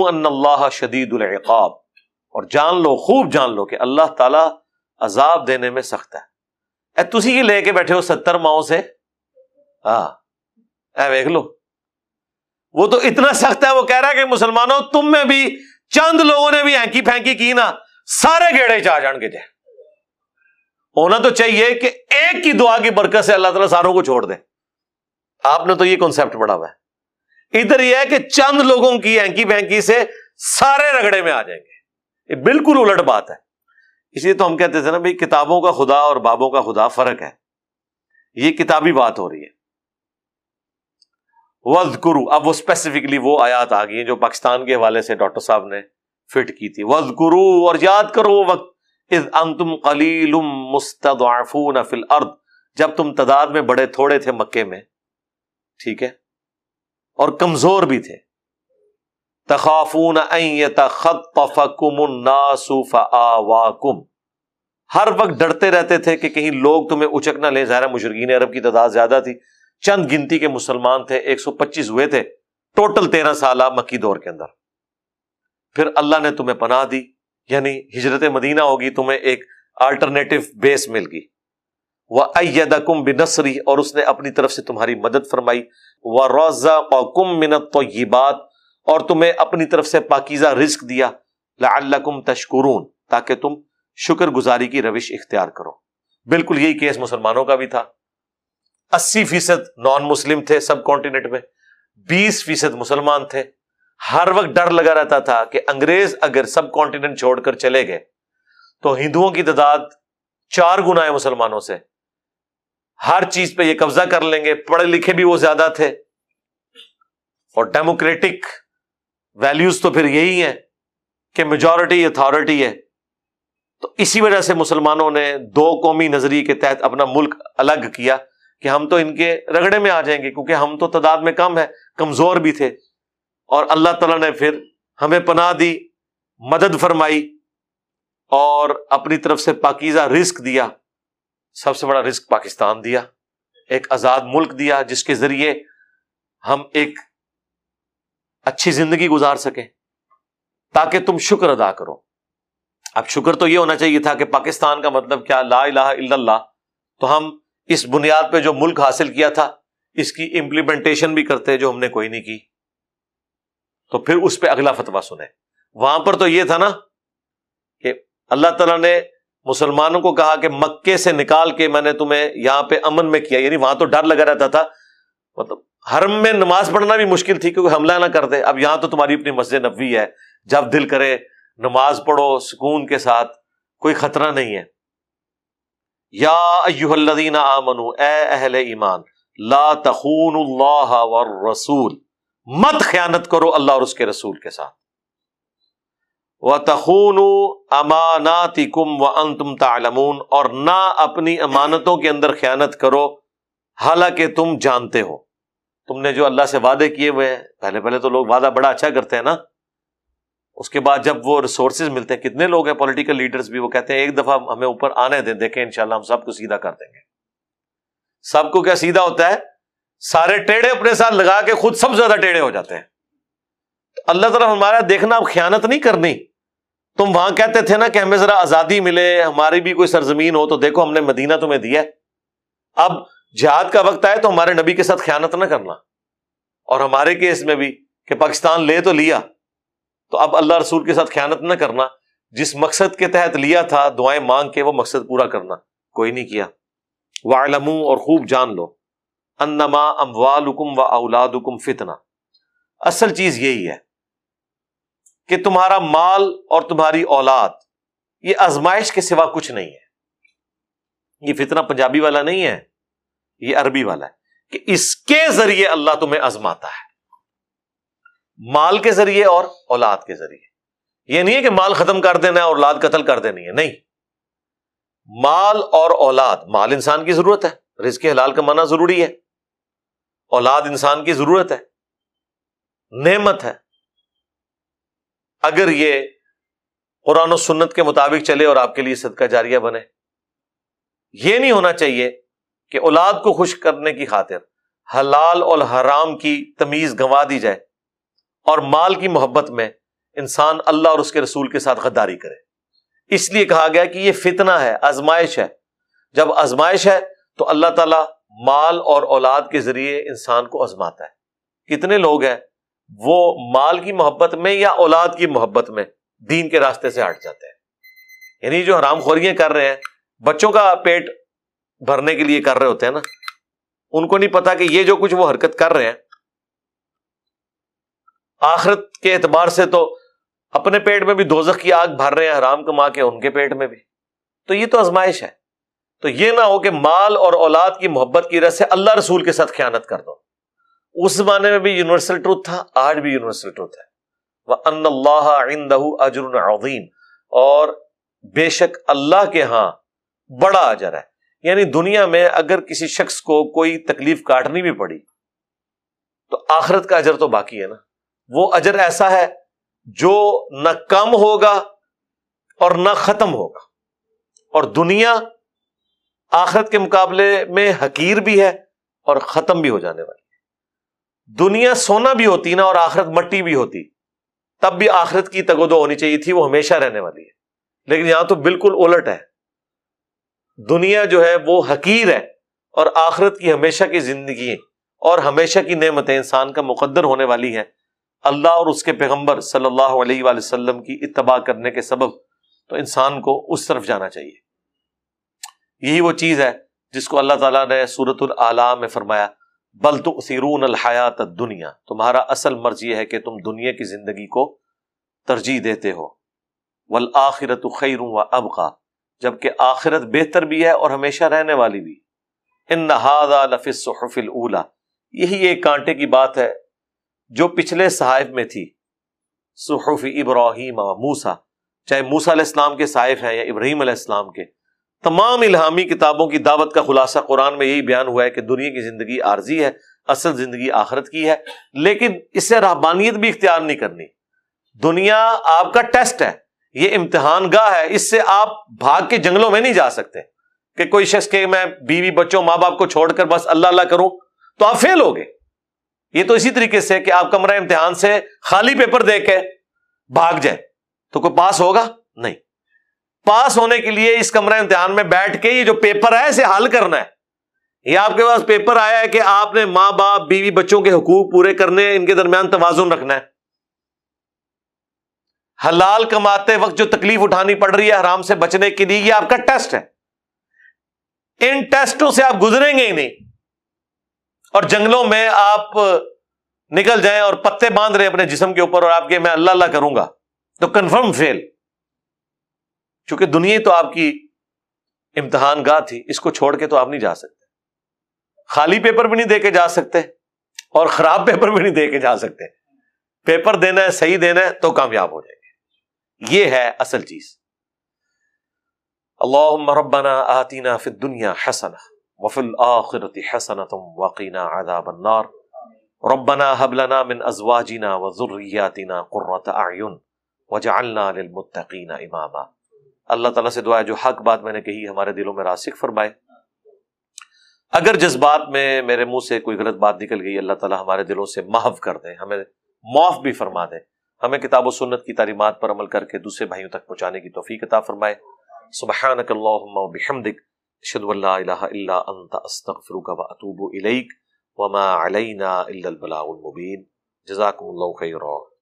ان اللہ شدید العقاب۔ اور جان لو، خوب جان لو کہ اللہ تعالی عذاب دینے میں سخت ہے۔ اے، تسی لے کے بیٹھے ہو ستر ماؤں سے؟ ہاں۔ اے دیکھ لو۔ وہ تو اتنا سخت ہے، وہ کہہ رہا ہے کہ مسلمانوں، تم میں بھی، چند لوگوں نے بھی ہینکی پھینکی کی نا، سارے گیڑے چاہ جان کے جائے ہونا تو چاہیے کہ ایک کی دعا کی برکت سے اللہ تعالیٰ ساروں کو چھوڑ دے۔ آپ نے تو یہ کنسپٹ پڑھا ہوا ہے۔ ادھر یہ ہے کہ چند لوگوں کی اینکی بینکی سے سارے رگڑے میں آ جائیں گے۔ یہ بالکل الٹ بات ہے۔ اس لیے تو ہم کہتے تھے نا بھائی کتابوں کا خدا اور بابوں کا خدا فرق ہے۔ یہ کتابی بات ہو رہی ہے۔ وز کرو اب وہ اسپیسیفکلی وہ آیات آ گئی جو پاکستان کے حوالے سے ڈاکٹر صاحب نے فٹ کی تھی۔ وز کرو اور یاد کرو وہ وقت۔ انتم قلیل مستضعفون فی الارض۔ جب تم تعداد میں بڑے تھوڑے تھے مکے میں۔ ٹھیک ہے۔ اور کمزور بھی تھے۔ تخافون ان يتخطفكم الناس فآواكم ہر وقت ڈرتے رہتے تھے کہ کہیں لوگ تمہیں اچک نہ لیں۔ ظاہر مشرقین عرب کی تعداد زیادہ تھی۔ چند گنتی کے مسلمان تھے، ایک سو پچیس ہوئے تھے۔ ٹوٹل تیرہ سالہ مکی دور کے اندر۔ پھر اللہ نے تمہیں پناہ دی یعنی ہجرت مدینہ ہوگی، تمہیں ایک آلٹرنیٹو بیس مل گئی۔ وہ کم بنسری اور اس نے اپنی طرف سے تمہاری مدد فرمائی۔ وہ روزہ کم منت تو یہ بات اور تمہیں اپنی طرف سے پاکیزہ رزق دیا، لعلکم تشکرون، تاکہ تم شکر گزاری کی روش اختیار کرو۔ بالکل یہی کیس مسلمانوں کا بھی تھا۔ اسی فیصد نان مسلم تھے سب کانٹیننٹ میں، بیس فیصد مسلمان تھے۔ ہر وقت ڈر لگا رہتا تھا کہ انگریز اگر سب کانٹیننٹ چھوڑ کر چلے گئے، تو ہندوؤں کی تعداد چار گنا ہے مسلمانوں سے۔ ہر چیز پہ یہ قبضہ کر لیں گے، پڑھے لکھے بھی وہ زیادہ تھے۔ اور ڈیموکریٹک ویلیوز تو پھر یہی ہیں کہ میجورٹی اتارٹی ہے۔ تو اسی وجہ سے مسلمانوں نے دو قومی نظریے کے تحت اپنا ملک الگ کیا کہ ہم تو ان کے رگڑے میں آ جائیں گے کیونکہ ہم تو تعداد میں کم ہے کمزور بھی تھے۔ اور اللہ تعالیٰ نے پھر ہمیں پناہ دی، مدد فرمائی اور اپنی طرف سے پاکیزہ رزق دیا۔ سب سے بڑا رزق پاکستان دیا، ایک آزاد ملک دیا جس کے ذریعے ہم ایک اچھی زندگی گزار سکیں، تاکہ تم شکر ادا کرو۔ اب شکر تو یہ ہونا چاہیے تھا کہ پاکستان کا مطلب کیا، لا الہ الا اللہ۔ تو ہم اس بنیاد پہ جو ملک حاصل کیا تھا، اس کی امپلیمنٹیشن بھی کرتے جو ہم نے کوئی نہیں کی۔ تو پھر اس پہ اگلا فتوا سنے وہاں پر تو یہ تھا نا کہ اللہ تعالیٰ نے مسلمانوں کو کہا کہ مکے سے نکال کے میں نے تمہیں یہاں پہ امن میں کیا یعنی وہاں تو ڈر لگا رہتا تھا۔ مطلب حرم میں نماز پڑھنا بھی مشکل تھی کیونکہ حملہ نہ کر دے۔ اب یہاں تو تمہاری اپنی مسجد نبوی ہے۔ جب دل کرے نماز پڑھو، سکون کے ساتھ، کوئی خطرہ نہیں ہے۔ یا ایوہ الذین آمنو، اے اہل ایمان، لا تخون اللہ والرسول۔ مت خیانت کرو اللہ اور اس کے رسول کے ساتھ۔ و تخون اماناتی کم و ان تم اور نہ اپنی امانتوں کے اندر خیانت کرو، حالانکہ تم جانتے ہو۔ تم نے جو اللہ سے وعدے کیے ہوئے ہیں، پہلے پہلے تو لوگ وعدہ بڑا اچھا کرتے ہیں نا۔ اس کے بعد جب وہ ریسورسز ملتے ہیں، کتنے لوگ ہیں پولیٹیکل لیڈرز بھی، وہ کہتے ہیں، ایک دفعہ ہمیں اوپر آنے دیں، دیکھیں انشاءاللہ ہم سب کو سیدھا کر دیں گے۔ سب کو کیا سیدھا ہوتا ہے؟ سارے ٹیڑے اپنے ساتھ لگا کے خود سب زیادہ ٹیڑے ہو جاتے ہیں۔ اللہ تعالیٰ ہمارا دیکھنا اب خیانت نہیں کرنی۔ تم وہاں کہتے تھے نا کہ ہمیں ذرا آزادی ملے، ہماری بھی کوئی سرزمین ہو تو دیکھو ہم نے مدینہ تمہیں دیا اب جہاد کا وقت آئے تو ہمارے نبی کے ساتھ خیانت نہ کرنا۔ اور ہمارے کیس میں بھی کہ پاکستان لے تو لیا، تو اب اللہ رسول کے ساتھ خیانت نہ کرنا۔ جس مقصد کے تحت لیا تھا، دعائیں مانگ کے وہ مقصد پورا کرنا۔ کوئی نہیں کیا۔ وہ اور خوب جان لو۔ انما اموالکم و اولادکم فتنہ۔ اصل چیز یہی ہے کہ تمہارا مال اور تمہاری اولاد، یہ آزمائش کے سوا کچھ نہیں ہے۔ یہ فتنہ پنجابی والا نہیں ہے۔ یہ عربی والا ہے، کہ اس کے ذریعے اللہ تمہیں آزماتا ہے۔ مال کے ذریعے اور اولاد کے ذریعے۔ یہ نہیں ہے کہ مال ختم کر دینا ہے اور اولاد قتل کر دینی ہے، نہیں۔ مال اور اولاد، مال انسان کی ضرورت ہے، رزق حلال کا ضروری ہے۔ اولاد انسان کی ضرورت ہے، نعمت ہے۔ اگر یہ قرآن و سنت کے مطابق چلے اور آپ کے لیے صدقہ جاریہ بنے، یہ نہیں ہونا چاہیے کہ اولاد کو خوش کرنے کی خاطر حلال اور حرام کی تمیز گنوا دی جائے اور مال کی محبت میں انسان اللہ اور اس کے رسول کے ساتھ غداری کرے۔ اس لیے کہا گیا کہ یہ فتنہ ہے، آزمائش ہے۔ جب آزمائش ہے تو اللہ تعالیٰ مال اور اولاد کے ذریعے انسان کو آزماتا ہے۔ کتنے لوگ ہیں وہ مال کی محبت میں یا اولاد کی محبت میں دین کے راستے سے ہٹ جاتے ہیں۔ یعنی جو حرام خوریاں کر رہے ہیں، بچوں کا پیٹ بھرنے کے لیے کر رہے ہوتے ہیں نا، ان کو نہیں پتا کہ یہ جو کچھ وہ حرکت کر رہے ہیں۔ آخرت کے اعتبار سے تو اپنے پیٹ میں بھی دوزخ کی آگ بھر رہے ہیں، حرام کما کے ان کے پیٹ میں بھی۔ تو یہ تو آزمائش ہے۔ تو یہ نہ ہو کہ مال اور اولاد کی محبت کی وجہ سے اللہ رسول کے ساتھ خیانت کر دو۔ اس زمانے میں بھی یونیورسل ٹروتھ تھا، آج بھی یونیورسل ٹروتھ ہے۔ وہ ان اللہ اجر عظیم اور بے شک اللہ کے ہاں بڑا اجر ہے۔ یعنی دنیا میں اگر کسی شخص کو کوئی تکلیف کاٹنی بھی پڑی، تو آخرت کا اجر تو باقی ہے نا۔ وہ اجر ایسا ہے جو نہ کم ہوگا اور نہ ختم ہوگا۔ اور دنیا آخرت کے مقابلے میں حقیر بھی ہے اور ختم بھی ہو جانے والی دنیا سونا بھی ہوتی نا اور آخرت مٹی بھی ہوتی۔ تب بھی آخرت کی تگودو ہونی چاہیے تھی، وہ ہمیشہ رہنے والی ہے۔ لیکن یہاں تو بالکل الٹ ہے۔ دنیا جو ہے وہ حقیر ہے اور آخرت کی ہمیشہ کی زندگی اور ہمیشہ کی نعمتیں انسان کا مقدر ہونے والی ہیں۔ اللہ اور اس کے پیغمبر صلی اللہ علیہ وآلہ وسلم کی اتباع کرنے کے سبب تو انسان کو اس طرف جانا چاہیے۔ یہی وہ چیز ہے جس کو اللہ تعالیٰ نے سورت العلام میں فرمایا، بل تو سیرون الحیات دنیا تمہارا اصل مرض یہ ہے کہ تم دنیا کی زندگی کو ترجیح دیتے ہو۔ والآخرت خیر و ابقا جبکہ آخرت بہتر بھی ہے اور ہمیشہ رہنے والی بھی۔ ان صحف الاولا یہی ایک کانٹے کی بات ہے جو پچھلے صحائف میں تھی۔ صحف ابراہیم موسا چاہے موسا علیہ السلام کے صحائف ہیں یا ابراہیم علیہ السلام کے۔ تمام الہامی کتابوں کی دعوت کا خلاصہ قرآن میں یہی بیان ہوا ہے کہ دنیا کی زندگی عارضی ہے، اصل زندگی آخرت کی ہے، لیکن اس سے رحبانیت بھی اختیار نہیں کرنی۔ دنیا آپ کا ٹیسٹ ہے۔ یہ امتحان گاہ ہے، اس سے آپ بھاگ کے جنگلوں میں نہیں جا سکتے۔ کہ کوئی شخص کہ میں بیوی بچوں، ماں باپ کو چھوڑ کر بس اللہ اللہ کروں، تو آپ فیل ہو گے یہ تو اسی طریقے سے کہ آپ کمرہ امتحان سے خالی پیپر دے کے بھاگ جائے تو کوئی پاس ہوگا؟ نہیں۔ پاس ہونے کے لیے اس کمرہ امتحان میں بیٹھ کے یہ جو پیپر ہے، اسے حل کرنا ہے۔ یہ آپ کے پاس پیپر آیا ہے کہ آپ نے ماں باپ، بیوی بچوں کے حقوق پورے کرنے، ان کے درمیان توازن رکھنا ہے۔ حلال کماتے وقت جو تکلیف اٹھانی پڑ رہی ہے حرام سے بچنے کے لیے، یہ آپ کا ٹیسٹ ہے۔ ان ٹیسٹوں سے آپ گزریں گے ہی نہیں۔ اور جنگلوں میں آپ نکل جائیں اور پتے باندھ رہے اپنے جسم کے اوپر اور آپ کے میں اللہ اللہ کروں گا۔ تو کنفرم فیل۔ چونکہ دنیا تو آپ کی امتحان گاہ تھی، اس کو چھوڑ کے تو آپ نہیں جا سکتے۔ خالی پیپر بھی نہیں دے کے جا سکتے اور خراب پیپر بھی نہیں دے کے جا سکتے۔ پیپر دینا ہے، صحیح دینا ہے، تو کامیاب ہو جائیں۔ گے یہ ہے اصل چیز۔ اللہ ربنا آتینا فی الدنیا حسنہ وفی الاخرت حسنۃ وقینا عذاب النار۔ ربنا هب لنا من ازواجنا وذرياتنا قرة اعین وجعلنا للمتقین اماما۔ اللہ تعالیٰ سے دعا ہے جو حق بات میں نے کہی ہمارے دلوں میں راسک فرمائے۔ اگر جذبات میں میرے منہ سے کوئی غلط بات نکل گئی، اللہ تعالیٰ ہمارے دلوں سے محو کر دیں ہمیں معاف بھی فرما دیں ہمیں کتاب و سنت کی تعلیمات پر عمل کر کے دوسرے بھائیوں تک پہنچانے کی توفیق عطا فرمائے۔ سبحانک اللہم و بحمدک، اشہد ان لا الہ الا انت، استغفرک و اتوب الیک، وما علینا الا البلاغ المبین۔ جزاکم اللہ خیرہ